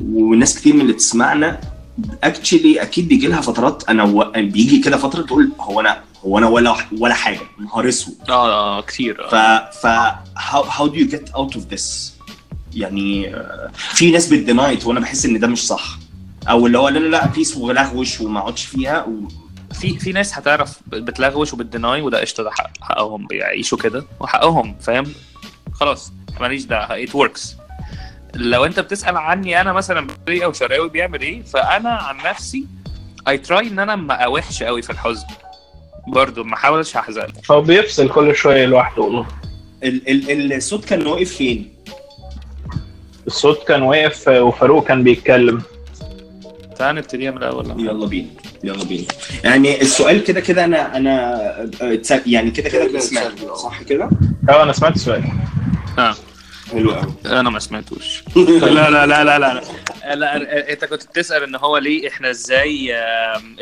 وناس كتير من اللي تسمعنا actually أكيد بيجي لها فترات أنا و... بيجي كده فترة تقول هو أنا هو أنا ولا ولا حاجة نهار أسود. آه آه كتير. ف آه. ف how, how do you get out of this يعني آه، في ناس بتدينايت وأنا بحس إن ده مش صح. أو اللي هو لا لا لا بيس ولغوش وما أقعدش فيها. و... في في ناس هتعرف بتلغوش وبتديناي وده قشطة ده حق حقهم بيعيشوا كده وحقهم فاهم؟ خلاص ماليش دعوة ات وركس لو أنت بتسأل عني أنا مثلا أو شرقاوي بيعمل إيه فأنا عن نفسي اي تراي إن أنا ما أوحش قوي في الحزن. برضه ما احاولش أحزن. هو بيفصل كل شوية لوحده. والله ال... ال... الصوت كان واقف فين؟ الصوت كان واقف وفاروق كان بيتكلم. تعال نبتديها من الأول يلا بينا يلا بينا. يعني السؤال كده كده أنا أنا آه، يعني كده كده سمعته صح كده؟ آه أنا سمعت السؤال. آه. حلو قوي. أنا ما سمعتوش. لا لا لا لا لا لا. أنت كنت بتسأل إن هو ليه إحنا إزاي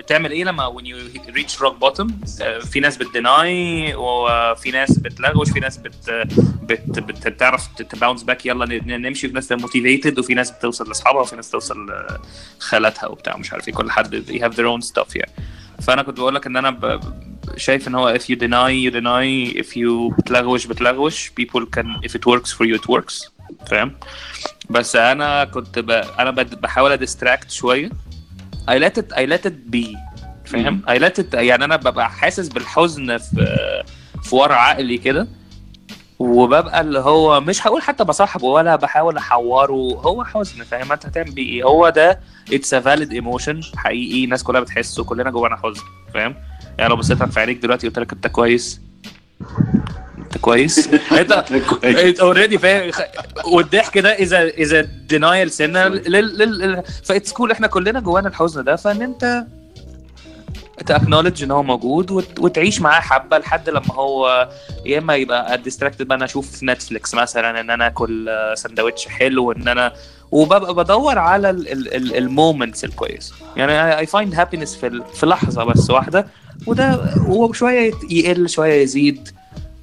تعمل إيه لما when you reach rock bottom آه، في ناس بت deny وفي ناس بتلغوش في ناس بت بت بت- بتعرف ت bounce back يلا ن- نمشي في ناس motivated وفي ناس بتوصل لأصحابها وفي ناس توصل لخالاتها وبتاع مش عارف إيه كل حد they have their own stuff يعني فأنا كنت بقول لك إن أنا ب... شايف إن هو if you deny you deny. If you بتلغوش بتلغوش. People can if it works for you it works. فاهم بس أنا كنت ب... أنا. بحاول أ distract شوية. I let it I let it be. فاهم؟ I let it يعني أنا ببقى حاسس بالحزن في في ورا عقلي كده. وببقى اللي هو مش هقول حتى بصاحبه ولا بحاول أحوره. هو حزن فاهم؟ أنت هتعمل بيه إيه؟ هو ده it's a valid emotion حقيقي. الناس كلها بتحسه. كلنا جوانا حزن فاهم؟ يعني لو بصيت في عينيك دلوقتي قلت لك انت كويس. انت كويس. انت انت already فاهم. والضحك ده it is a denial سنة لل لل ف it's cool إحنا كلنا جوانا الحزن ده. فإن أنت تاكنولدج إن هو موجود وت... وتعيش معاه حبة لحد لما هو يا إما يبقى distracted بقى أنا أشوف نتفليكس مثلا إن أنا آكل سندوتش حلو إن أنا وببقى بدور على ال moments الكويسه يعني I find happiness في في لحظة بس واحدة. وده هو شوية يقل شوية يزيد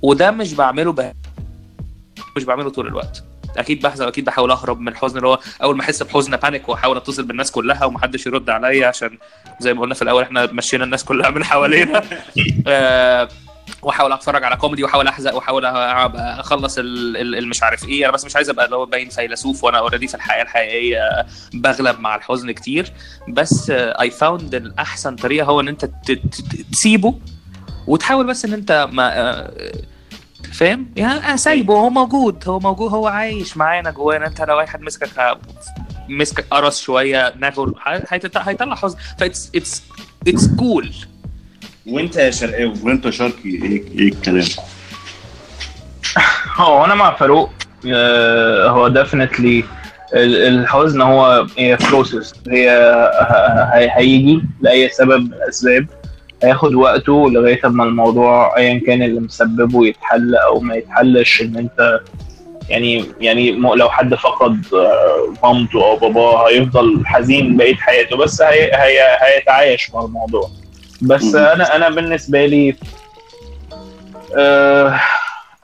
وده مش بعمله ب... مش بعمله طول الوقت. أكيد بحزن أكيد بحاول أهرب من الحزن اللي هو أول ما أحس بحزن panic وأحاول أتصل بالناس كلها ومحدش يرد عليا عشان زي ما قلنا في الأول إحنا مشينا الناس كلها من حوالينا. آه، واحاول اتفرج على كوميدي واحاول احزق واحاول اخلص ال- ال- المش عارف إيه. أنا بس مش عايز أبقى اللي هو باين فيلسوف وأنا already في الحياة الحقيقية بغلب مع الحزن كتير. بس I found الاحسن طريقة هو إن أنت تسيبه وتحاول بس إن أنت ما فاهم؟ يعني سايبه هو موجود هو موجود هو عايش معانا جوانا أنت لو واحد مسكك مسكك قرص شوية هيت- هيطلع حزن. that's it's it's cool وانت يا شرقاوي؟ وأنت شرقاوي إيه إيه الكلام؟ هو أنا مع فاروق آه، هو definitely الحزن هو هي process هي هيجي لأي سبب من الأسباب هياخد وقته لغاية أما الموضوع ايا كان اللي مسببه يتحل أو ما يتحلش إن أنت يعني يعني لو حد فقد آه، مامته أو باباه هيفضل حزين بقية حياته بس هي هي هيتعايش مع الموضوع. بس. أنا أنا بالنسبة لي آه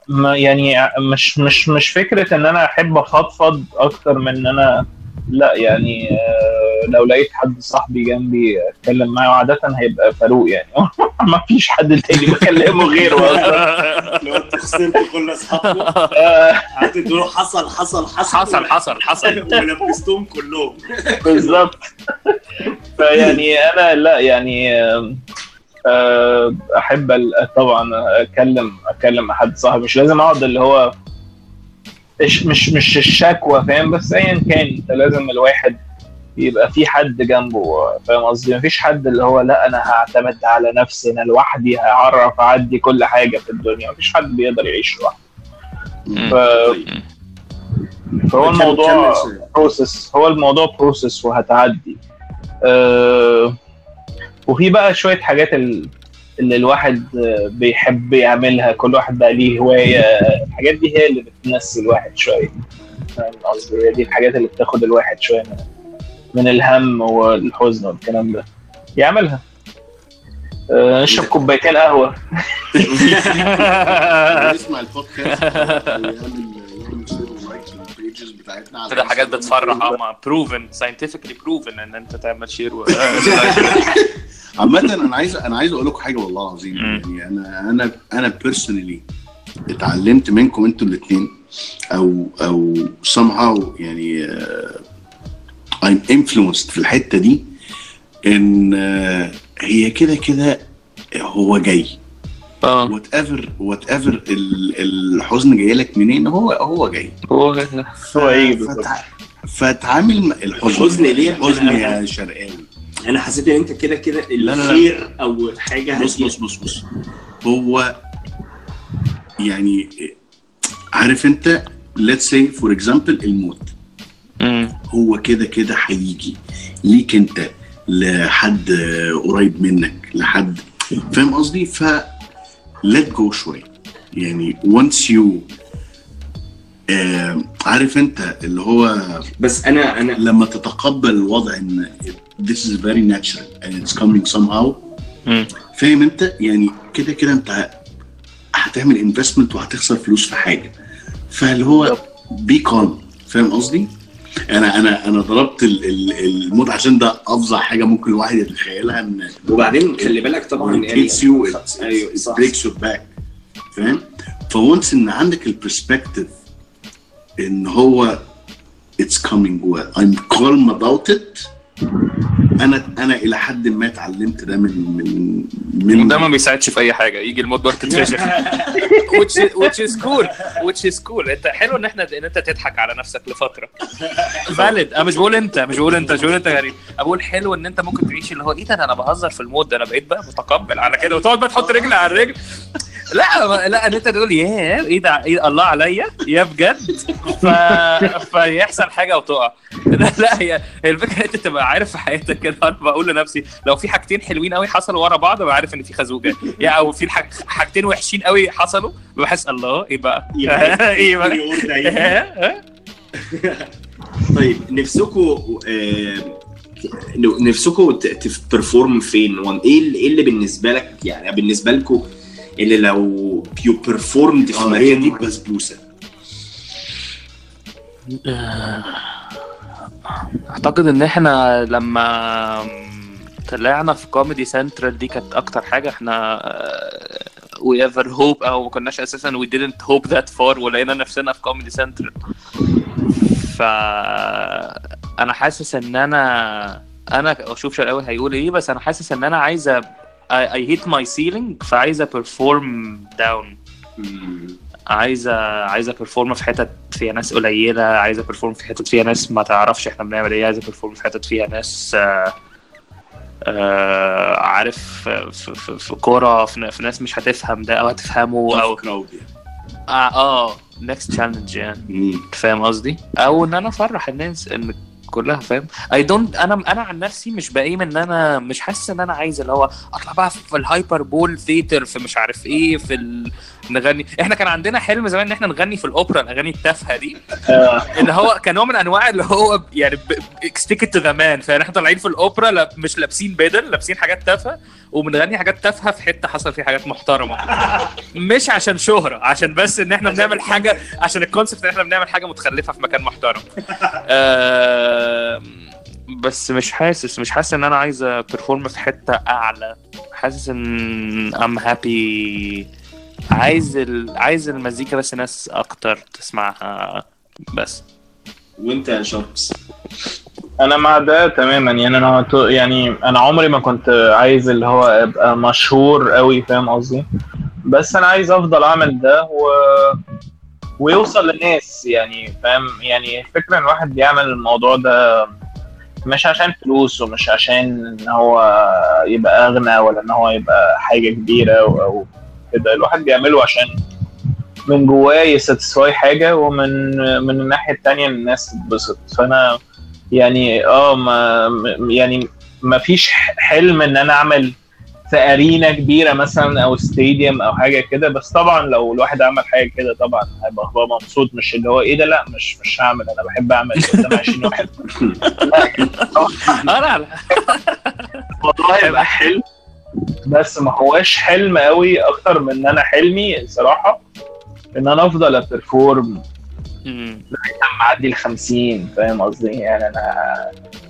ما يعني مش مش مش فكرة إن أنا أحب أفضفض أكتر من إن أنا لا يعني آه لو لقيت حد صاحبي جنبي اتكلم معاه وعادة هيبقى فاروق يعني. ما فيش حد تاني بكلمه غيره. لو انت خسرت كل اصحابكم آه قعدت تقول حصل حصل حصل. حصل حصل حصل. ولبستهم كلهم. بالظبط. فيعني أنا لا يعني آم، آه، أحب ال- طبعا اتكلم اتكلم مع حد صاحبي. مش لازم أقعد اللي هو مش مش مش الشكوى فاهم؟ بس ايا كان أنت لازم الواحد يبقى في حد جنبه فاهم قصدي؟ مفيش حد اللي هو لأ أنا هعتمد على نفسي أنا لوحدي هعرف أعدي كل حاجة في الدنيا. مفيش حد بيقدر يعيش لوحده. ف... فهو الموضوع. process هو الموضوع process وهتعدي. أه وفي بقى شوية حاجات ال- اللي الواحد آه، بيحب يعملها كل واحد بقى ليه هواية. الحاجات دي هي اللي بتنسي الواحد شوية. فاهم قصدي؟ هي دي الحاجات اللي بتاخد الواحد شوية من, من الهم والحزن والكلام ده. يعملها. أه نشرب كوبايتين قهوة. يسمع البودكاست. و like لل pages بتاعتنا على كده حاجات. بتفرح آه proven scientifically proven إن أنت تعمل share و... عامة أنا عايز أنا عايز أقول لكم حاجة والله العظيم. يعني أنا أنا أنا personally اتعلمت منكم أنتوا الاثنين أو أو somehow يعني uh, I'm influenced في الحتة دي إن uh, هي كده كده هو جاي whatever whatever الحزن جاي لك منين هو هو جاي هو إيه بالظبط. فتع... فتعامل الحزن الحزن ليه؟ الحزن يا شرقاوي أنا حسيت إن أنت كده كده. الخير أو حاجة بص. بص بص بص هو يعني عارف أنت let's say for example الموت مم. هو كده كده هيجي ليك أنت لحد قريب منك لحد فاهم قصدي ف let go شوية يعني once you آه عارف انت اللي هو بس أنا أنا لما تتقبل الوضع إن this is very natural and it's coming somehow. فاهم انت يعني كده كده انت هتعمل انفستمنت وهتخسر فلوس في حاجة فاللي هو be calm فاهم قصدي؟ أنا أنا أنا ضربت ال- ال- الموت عشان ده افظع حاجة ممكن الواحد يتخيلها ان وبعدين خلي بالك طبعا يعني أيوه breaks your back. فاهم؟ ف once إن عندك ال perspective إن هو it's coming well. I'm calm about it. أنا أنا إلى حد ما اتعلمت ده من من من ده ما بيساعدش في اي حاجة يجي المدبر تتفشخ. Which is, which is cool. Which is cool. انت حلو ان إحنا ان انت تضحك على نفسك لفترة. فالid أنا مش بقول انت مش بقول انت مش بقول انت غريب. أنا بقول حلو ان انت ممكن تعيش اللي هو إيه ده؟ ده أنا بهزر في المود ده. أنا بقيت بقى متقبل على كده. وتقعد بقى تحط رجل على الرجل لا لا إن أنت تقول ياه إيه ده؟ إيه الله عليا يا بجد؟ ف... فيحصل حاجة وتقع. لا لا هي الفكرة إن أنت تبقى عارف في حياتك كده. أنا بقول لنفسي لو في حاجتين حلوين قوي حصلوا ورا بعض ببقى عارف إن في خازوق جاي. يعني أو في الحاج... حاجتين وحشين قوي حصلوا بحس الله إيه بقى؟ إيه بقى؟ طيب نفسكم نفسكم ت perform فين؟ وإن إيه إيه اللي بالنسبة لك يعني بالنسبة لكم اللي لو you performed في آه هي دي مكان البسبوسه أعتقد إن إحنا لما طلعنا في Comedy Central دي كانت أكتر حاجة. إحنا we ever hope أو ما كناش أساسا we didn't hope that far ولقينا نفسنا في Comedy Central ف أنا حاسس إن أنا أنا أشوف شرقاوي هيقول إيه بس أنا حاسس إن أنا عايزه I, I hit my ceiling. فعايزة perform down. عايزه عايزة perform في حتت فيها ناس قليلة. عايزة perform في حتت فيها ناس ما تعرفش إحنا بنعمل إيه. عايزة بيرفورم في حتت فيها ناس آه آه عارف في, في, في كورة في, في ناس مش هتفهم ده أو هتفهمه أو crowd آه, آه next challenge يعني. فاهم قصدي؟ أو إن أنا أفرح الناس إن كلها فاهم؟ I don't أنا أنا عن نفسي مش بقيم إن أنا مش حاسس إن أنا عايز اللي هو أطلع بقى في ال hyper بول theater في مش عارف إيه في ال... نغني. إحنا كان عندنا حلم زمان إن إحنا نغني في الأوبرا الأغاني التافهة دي. اللي هو كان نوع من أنواع اللي هو يعني stick to the man فإحنا طالعين في الأوبرا لا- مش لابسين بدل لابسين حاجات تافهة وبنغني حاجات تافهة في حتة حصل فيها حاجات محترمة. مش عشان شهرة عشان بس إن إحنا بنعمل حاجة عشان ال concept إن إحنا بنعمل حاجة متخلفة في مكان محترم. آه، بس مش حاسس مش حاسس إن أنا عايز perform في حتة أعلى. حاسس إن I'm happy عايز ال... عايز المزيكا بس ناس أكتر تسمعها بس. وأنت يا شاركس أنا مع ده تماما. يعني أنا يعني أنا عمري ما كنت عايز اللي هو أبقى مشهور قوي فاهم قصدي؟ بس أنا عايز أفضل أعمل ده و... ويوصل للناس يعني فاهم؟ يعني الفكرة إن الواحد بيعمل الموضوع ده مش عشان فلوس ومش عشان إن هو يبقى أغنى ولا إن هو يبقى حاجة كبيرة أو, كده الواحد بيعمله عشان من جواه يساتسفاي حاجة ومن من الناحية التانية الناس تتبسط. فأنا يعني آه ما يعني ما فيش حلم إن أنا أعمل في أرينا كبيرة مثلا أو ستاديوم أو حاجة كده. بس طبعا لو الواحد عمل حاجة كده طبعا هيبقى هو مبسوط. مش اللي هو إيه ده؟ لا مش مش هعمل. أنا بحب أعمل. قدام 20 واحد الموضوع هيبقى حلم. بس ما هواش حلم قوي أكتر من إن أنا حلمي صراحة. إن أنا أفضل ابرفورم مم. معدي ال 50 فاهم قصدي؟ يعني أنا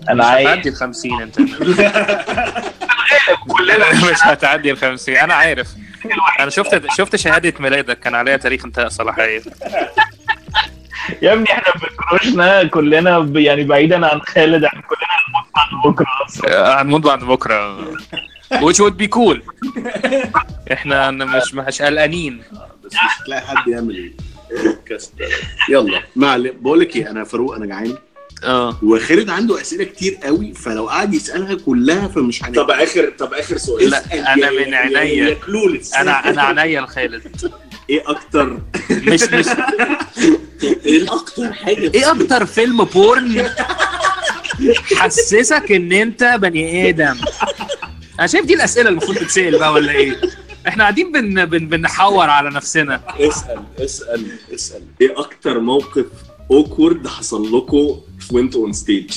أنا مش عايز هتعدي ال 50 أنت. كلنا. مش هتعدي ال 50 أنا عارف. أنا شفت شفت شهادة ميلادك. كان عليها تاريخ انتهاء صلاحية. يا ابني إحنا بكروشنا كلنا يعني بعيدا عن خالد إحنا كلنا هنموت بعد بكرة أصلا. هنموت بعد بكرة. Which would be cool. إحنا مش مش قلقانين بس مش هتلاقي حد يعمل. يلا معلم بقول لك إيه أنا فاروق أنا جعان. آه. وخالد عنده أسئلة كتير قوي فلو قعد يسألها كلها فمش هنقدر طب اخر طب آخر سؤال. لا، يا- من يا- عينيا. أنا أنا عينيا لخالد. إيه أكتر؟ مش مش إيه أكتر حاجة؟ إيه أكتر فيلم بورن حسسك إن أنت بني آدم؟ أنا شايف دي الأسئلة المفروض تتسأل بقى ولا إيه؟ إحنا قاعدين بن بن بنحور على نفسنا. اسأل اسأل اسأل. إيه أكتر موقف awkward حصل لكم وانتوا on stage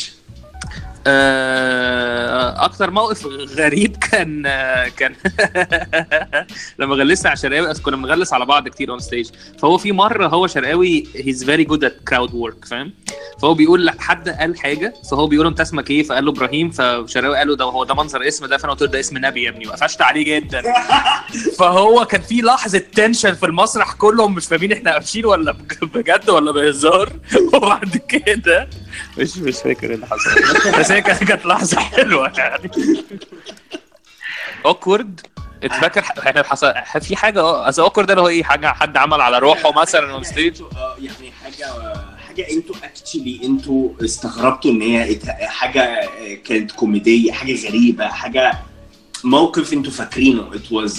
آه، أكتر موقف غريب كان كان لما غلسنا على شرقاوي كنا بنغلس على بعض كتير on stage فهو في مرة هو شرقاوي he's very good at crowd work فاهم؟ فهو بيقول حد قال حاجة فهو بيقول له أنت اسمك إيه؟ فقال له إبراهيم فشراوي قال له ده هو ده منظر اسم ده فأنا قلت له ده اسم نبي يا ابني وقفشت عليه جدا. فهو كان في لحظة tension في المسرح كلهم مش فاهمين إحنا قافشين ولا بجد ولا بهزار. وبعد كده مش مش فاكر اللي حصل. بس هي كانت لحظة حلوة يعني. awkward اتفاكر إحنا حصل في حاجة آه اصل awkward ده اللي هو إيه حاجة حد عمل على روحه مثلا on stage آه، يعني حاجة حاجة أنتوا actually أنتوا استغربتوا إن هي إت- حاجة آه، كانت كوميديه حاجة غريبة حاجة موقف أنتوا فاكرينه. It was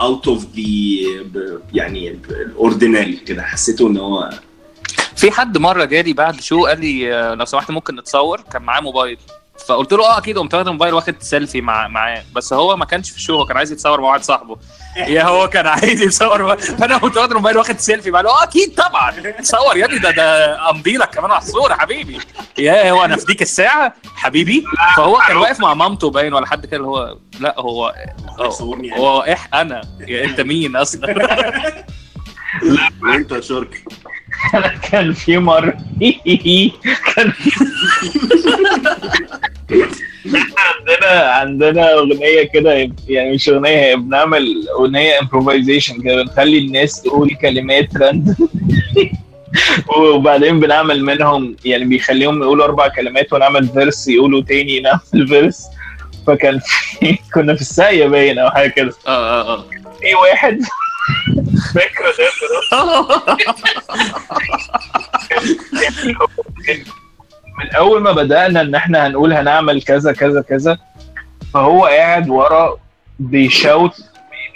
out of the ب- يعني ال ordinary كده. حسيتوا إن هو في حد مرة جالي بعد show قال لي آه، لو سمحت ممكن نتصور؟ كان معاه موبايل. فقلت له آه أكيد. قمت واخد الموبايل واخد سيلفي مع معاه. بس هو ما كانش في ال show هو كان عايز يتصور مع واحد صاحبه. يا هو كان عايز يتصور مع... فأنا قمت واخد الموبايل واخد سيلفي معاه آه أكيد طبعا. تصور يا ابني ده ده امضي لك كمان على الصورة حبيبي. يا هو أنا في ديك الساعة حبيبي؟ فهو كان واقف مع مامته باين ولا حد كده اللي هو لا هو هو-. هو إح أنا. يا أنت مين أصلا؟ وانت يا شركي كان في مرة. كان عندنا عندنا أغنية كده يعني مش أغنية هي بنعمل أغنية improvisation كده بنخلي الناس تقول كلمات random وبعدين بنعمل منهم يعني بيخليهم يقولوا أربع كلمات ونعمل verse يقولوا تاني نعمل verse فكان في كنا في الساقية باين أو حاجة كده. آه آه آه. في واحد من أول ما بدأنا إن إحنا هنقول هنعمل كذا كذا كذا فهو قاعد ورا بي shout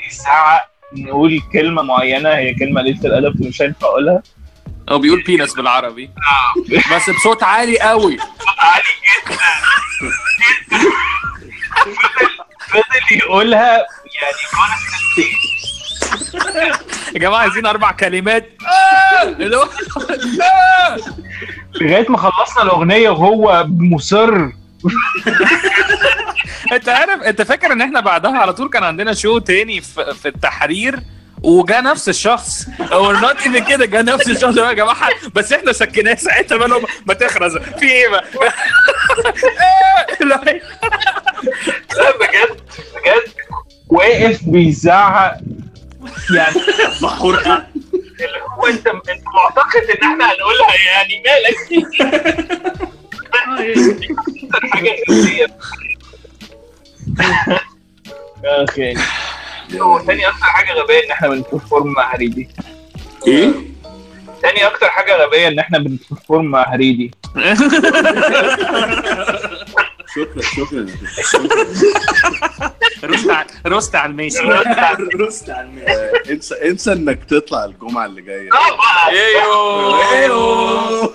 بيزعق نقول كلمة معينة هي كلمة قليله الأدب مش هينفع أقولها. هو بيقول بينس بالعربي. بس بصوت عالي قوي. عالي جدا. فضل يقولها يعني كونستنت يا جماعة عايزين أربع كلمات. آه! اللي هو آه! لغاية ما خلصنا الأغنية وهو مصر. أنت عارف أنت فاكر إن إحنا بعدها على طول كان عندنا شو تاني في, في التحرير؟ وجا نفس الشخص. أو نوت ايفن كده جا نفس الشخص يا جماعة. بس إحنا سكناه ساعتها ما لهم ما تخرز. في إيه بقى. لا بجد بجد. واقف بيزعق. يعني محورقه اللي هو انت انت معتقد ان إحنا هنقولها يعني مالك؟ حاجة يعني هو تاني أكتر حاجة غبية إن إحنا بن perform مع هريدي. إيه؟ تاني أكتر حاجة غبية إن إحنا بن perform مع هريدي. شكرا شكرا. roast على roast على الماشي. roast على آه، انسى انسى انك تطلع الجمعة اللي جاية. أيوه.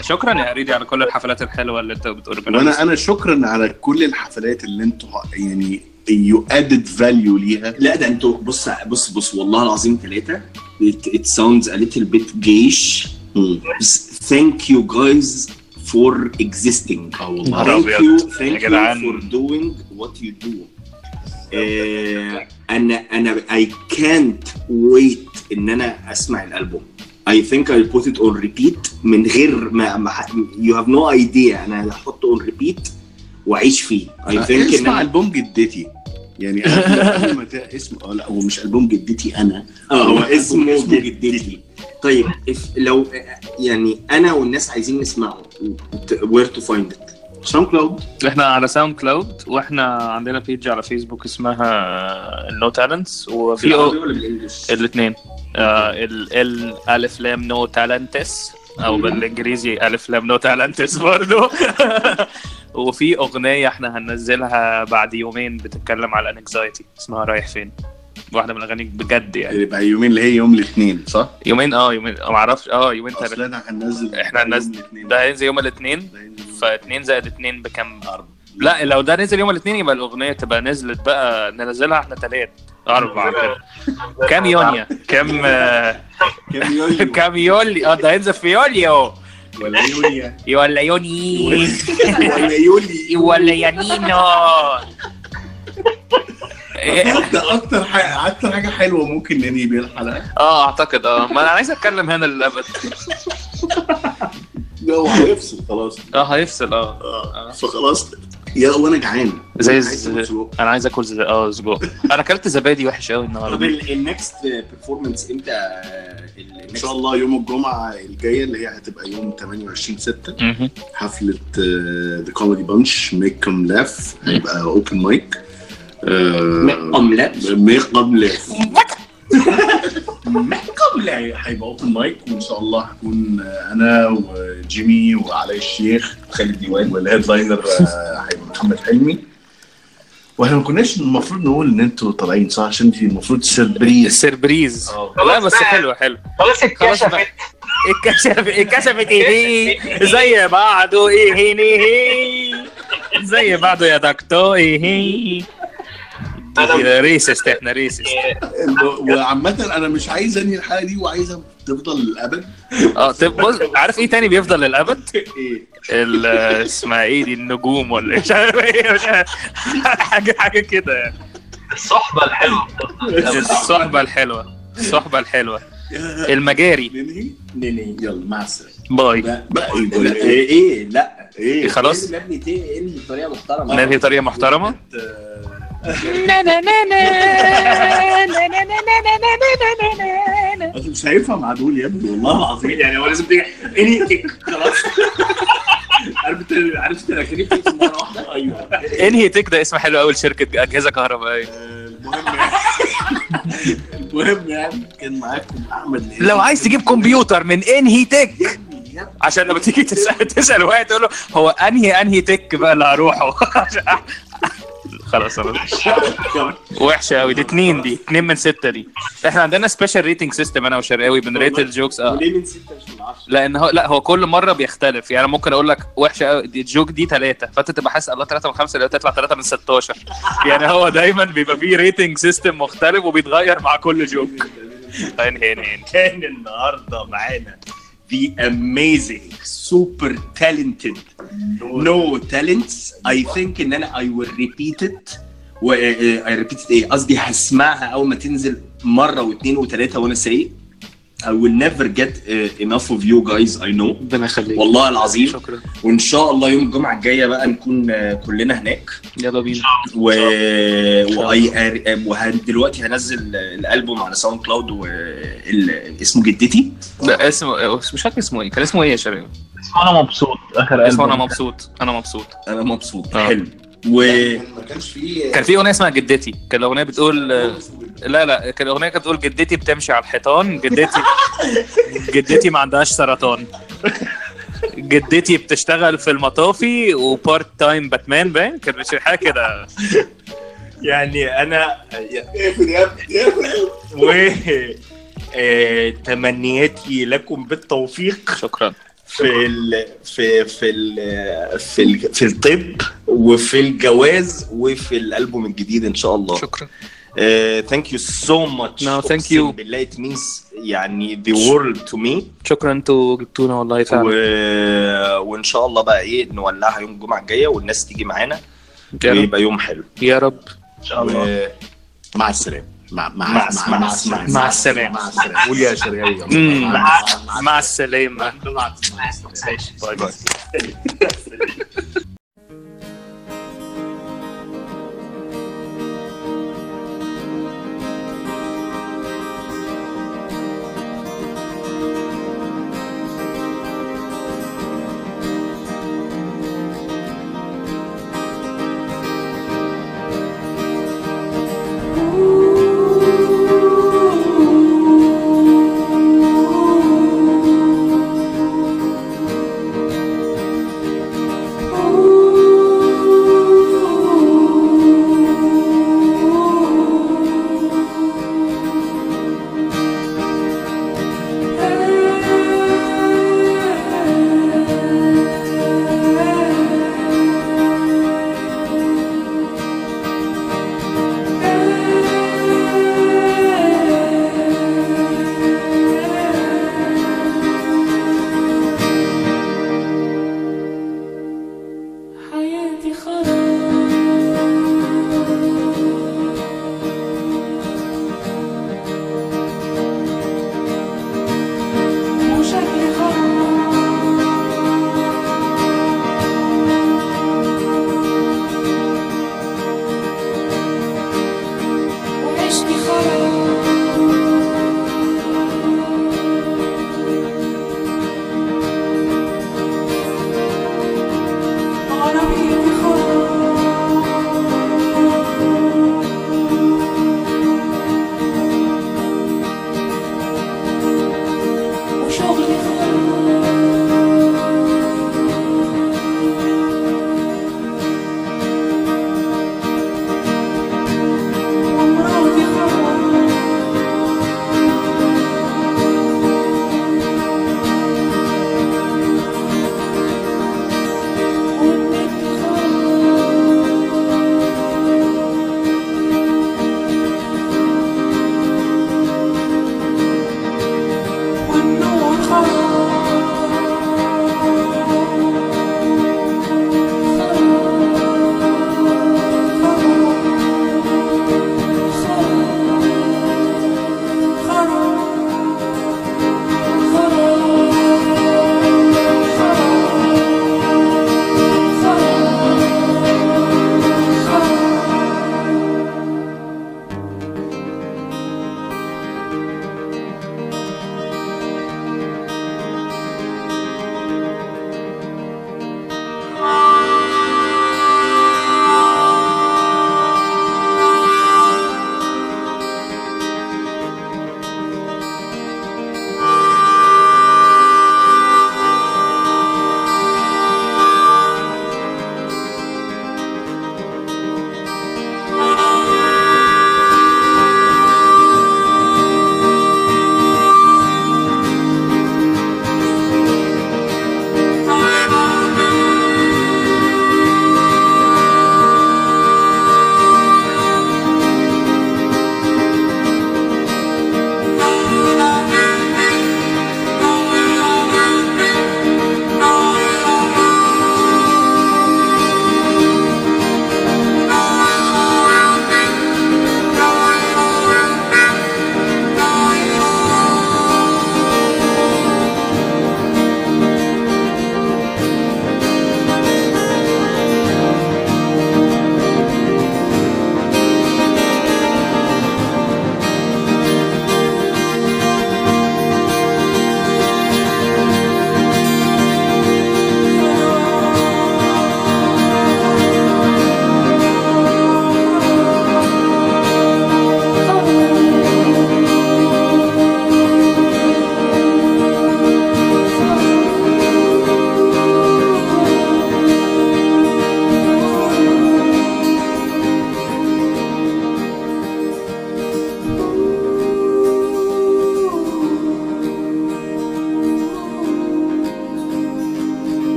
شكرا يا هريدي على كل الحفلات الحلوة اللي انت بتقول وأنا أنا شكرا على كل الحفلات اللي أنتوا يعني you add value ليها. لا ده أنتوا بص بص بص والله العظيم ثلاثة it, it sounds a little bit cheesy thank you guys. For existing. آه والله. Thank جدعان. you for doing what you do. آه، أنا أنا I can't wait إن أنا أسمع الألبوم. I think I'll put it on repeat من غير ما, ما you have no idea. أنا هحطه on repeat وأعيش فيه. I think إن اسمع أنا ألبوم جدتي. يعني ت- اسم آه لا هو مش ألبوم جدتي أنا. آه هو اسمه جدتي. طيب لو يعني أنا والناس عايزين نسمعه. Where to find it? SoundCloud إحنا على SoundCloud وإحنا عندنا page على فيسبوك اسمها No Talents وفي بال English؟ الاثنين. ال ال ألف لام No Talents أو بالإنجليزي ألف لام No Talents برضه وفي أغنية إحنا هننزلها بعد يومين بتتكلم على ال anxiety اسمها رايح فين. واحدة من الأغاني بجد يعني. يبقى يومين اللي هي يوم الاثنين صح؟ يومين آه يومين. ما أعرفش آه يومين أصل تلاتة هننزل إحنا هننزل- يوم الاثنين. ده هينزل يوم الاثنين؟ ده هينزل يوم فاتنين زائد اتنين بكام؟ لا لو ده نزل يوم الاثنين يبقى الأغنية تبقى نزلت بقى ننزلها إحنا تلات أربع كده. كام يونيو؟ كام آه، كام يوليو كام يولي آه ده هينزل في يوليو. ولا يوليا ولا يوني. ولا يولي ولا يانينو ده أكتر حاجة أكتر حاجة حلوة ممكن ننهي بيها الحلقة. آه أعتقد آه. ما أنا عايز أتكلم هنا للأبد. هو هيفصل خلاص. آه هيفصل آه. آه فخلاص. يا وأنا جعان. زي. أنا عايز أكل زي... آه سجق. أنا أكلت زبادي وحش قوي طب النهارده ال next performance إمتى؟ إن شاء الله يوم الجمعة الجاية اللي هي هتبقى يوم 28 6 مهم. حفلة The Comedy Bunch mic come laugh هيبقى open mic come laugh لا هيبقى open mic وإن شاء الله هكون آه، أنا وجيمي وعلي الشيخ وخالد ديوان وال headliner آه، هيبقى محمد حلمي. وإحنا ما كناش المفروض نقول إن أنتوا طالعين صح؟ عشان دي المفروض surprise ال surprise. آه. لا بس حلو حلو. خلاص اتكشفت بقى. اتكشف اتكشفت إيه؟ زي بعضه إيه؟ إيه؟ زي بعضه يا دكتور إيه؟ reset إحنا reset وعامة أنا مش عايز أنهي الحلقة دي وعايزها تفضل للأبد. آه طب بص عارف إيه تاني بيفضل للأبد؟ إيه؟ اسمها إيه دي النجوم ولا مش عارف إيه. حاجة حاجة كده يعني. الصحبة الحلوة. الصحبة الحلوة الصحبة الحلوة. المجاري. ننهي ننهي يلا مع السلامة. باي. لا بقى إيه لا، إيه. إيه إيه لا إيه خلاص إنهي بطريقة محترمة؟ ننهي طريقه محترمة؟ أصل مش هينفع مع دول يا ابني والله العظيم. يعني هو لازم تيجي انهي تك خلاص. عارف عارف انت الاخرين مرة واحدة؟ أيوه. انهي تك ده اسم حلو قوي لشركه أجهزة كهربائية. المهم يعني المهم يعني كان معاكم أحمد. لو عايز تجيب كمبيوتر من انهي تك عشان لما تيجي تسال تسأل واحد تقول له هو انهي انهي تك بقى اللي هروحه. خلاص أنا وحشة قوي دي اتنين دي اتنين من ستة دي. إحنا عندنا special rating system أنا وشرقاوي بن rate ال jokes آه. وليه من 6 مش من 10 لأن هو لا هو كل مرة بيختلف. يعني ممكن أقول لك وحشة قوي دي ال joke دي ثلاثة فأنت تبقى حاسس الله ثلاثة من خمسة اللي تطلع ثلاثة من 16 يعني هو دايما بيبقى فيه rating system مختلف وبيتغير مع كل joke انهي انهي كان النهارده معانا. The amazing super talented no talents I think ان أنا I will repeat it و uh, I repeat it إيه قصدي هسمعها اول ما تنزل مره واثنين وثلاثه وأنا سايق I will never get uh, enough of you guys I know. ربنا يخليك. والله العظيم. شكرا. وإن شاء الله يوم الجمعة الجاية بقى نكون uh, كلنا هناك. يلا بينا. و وأي... ودلوقتي هنزل الألبوم على SoundCloud وال... اسمه جدتي. لا اسمه مش فاكر اسمه إيه. كان اسمه إيه يا شباب؟ أنا مبسوط. آخر اسمه أنا. مبسوط. أنا مبسوط. أنا مبسوط. آه. حلو. و ما كانش فيه كان في أغنية اسمها جدتي. كان الأغنية بتقول لا لا كان الأغنية كانت بتقول جدتي بتمشي على الحيطان جدتي جدتي ما عندهاش سرطان. جدتي بتشتغل في المطافي و part time Batman باين؟ كان مش حاجة كده. يعني أنا اقفل يا ابني اقفل و آه، تمنياتي لكم بالتوفيق. شكرا. في ال... في في ال... في ال... في الطب وفي الجواز وفي الألبوم الجديد إن شاء الله. شكرا. Thank you so much No, thank you. بالله it means يعني the world to me. شكرا أنتوا جبتونا والله و... فعلا وإن شاء الله بقى إيه نولعها يوم الجمعه الجاية والناس تيجي معانا ويبقى يوم حلو. يا رب. إن شاء الله. و... مع السلامة. مع مع مع- مع مع- السلامة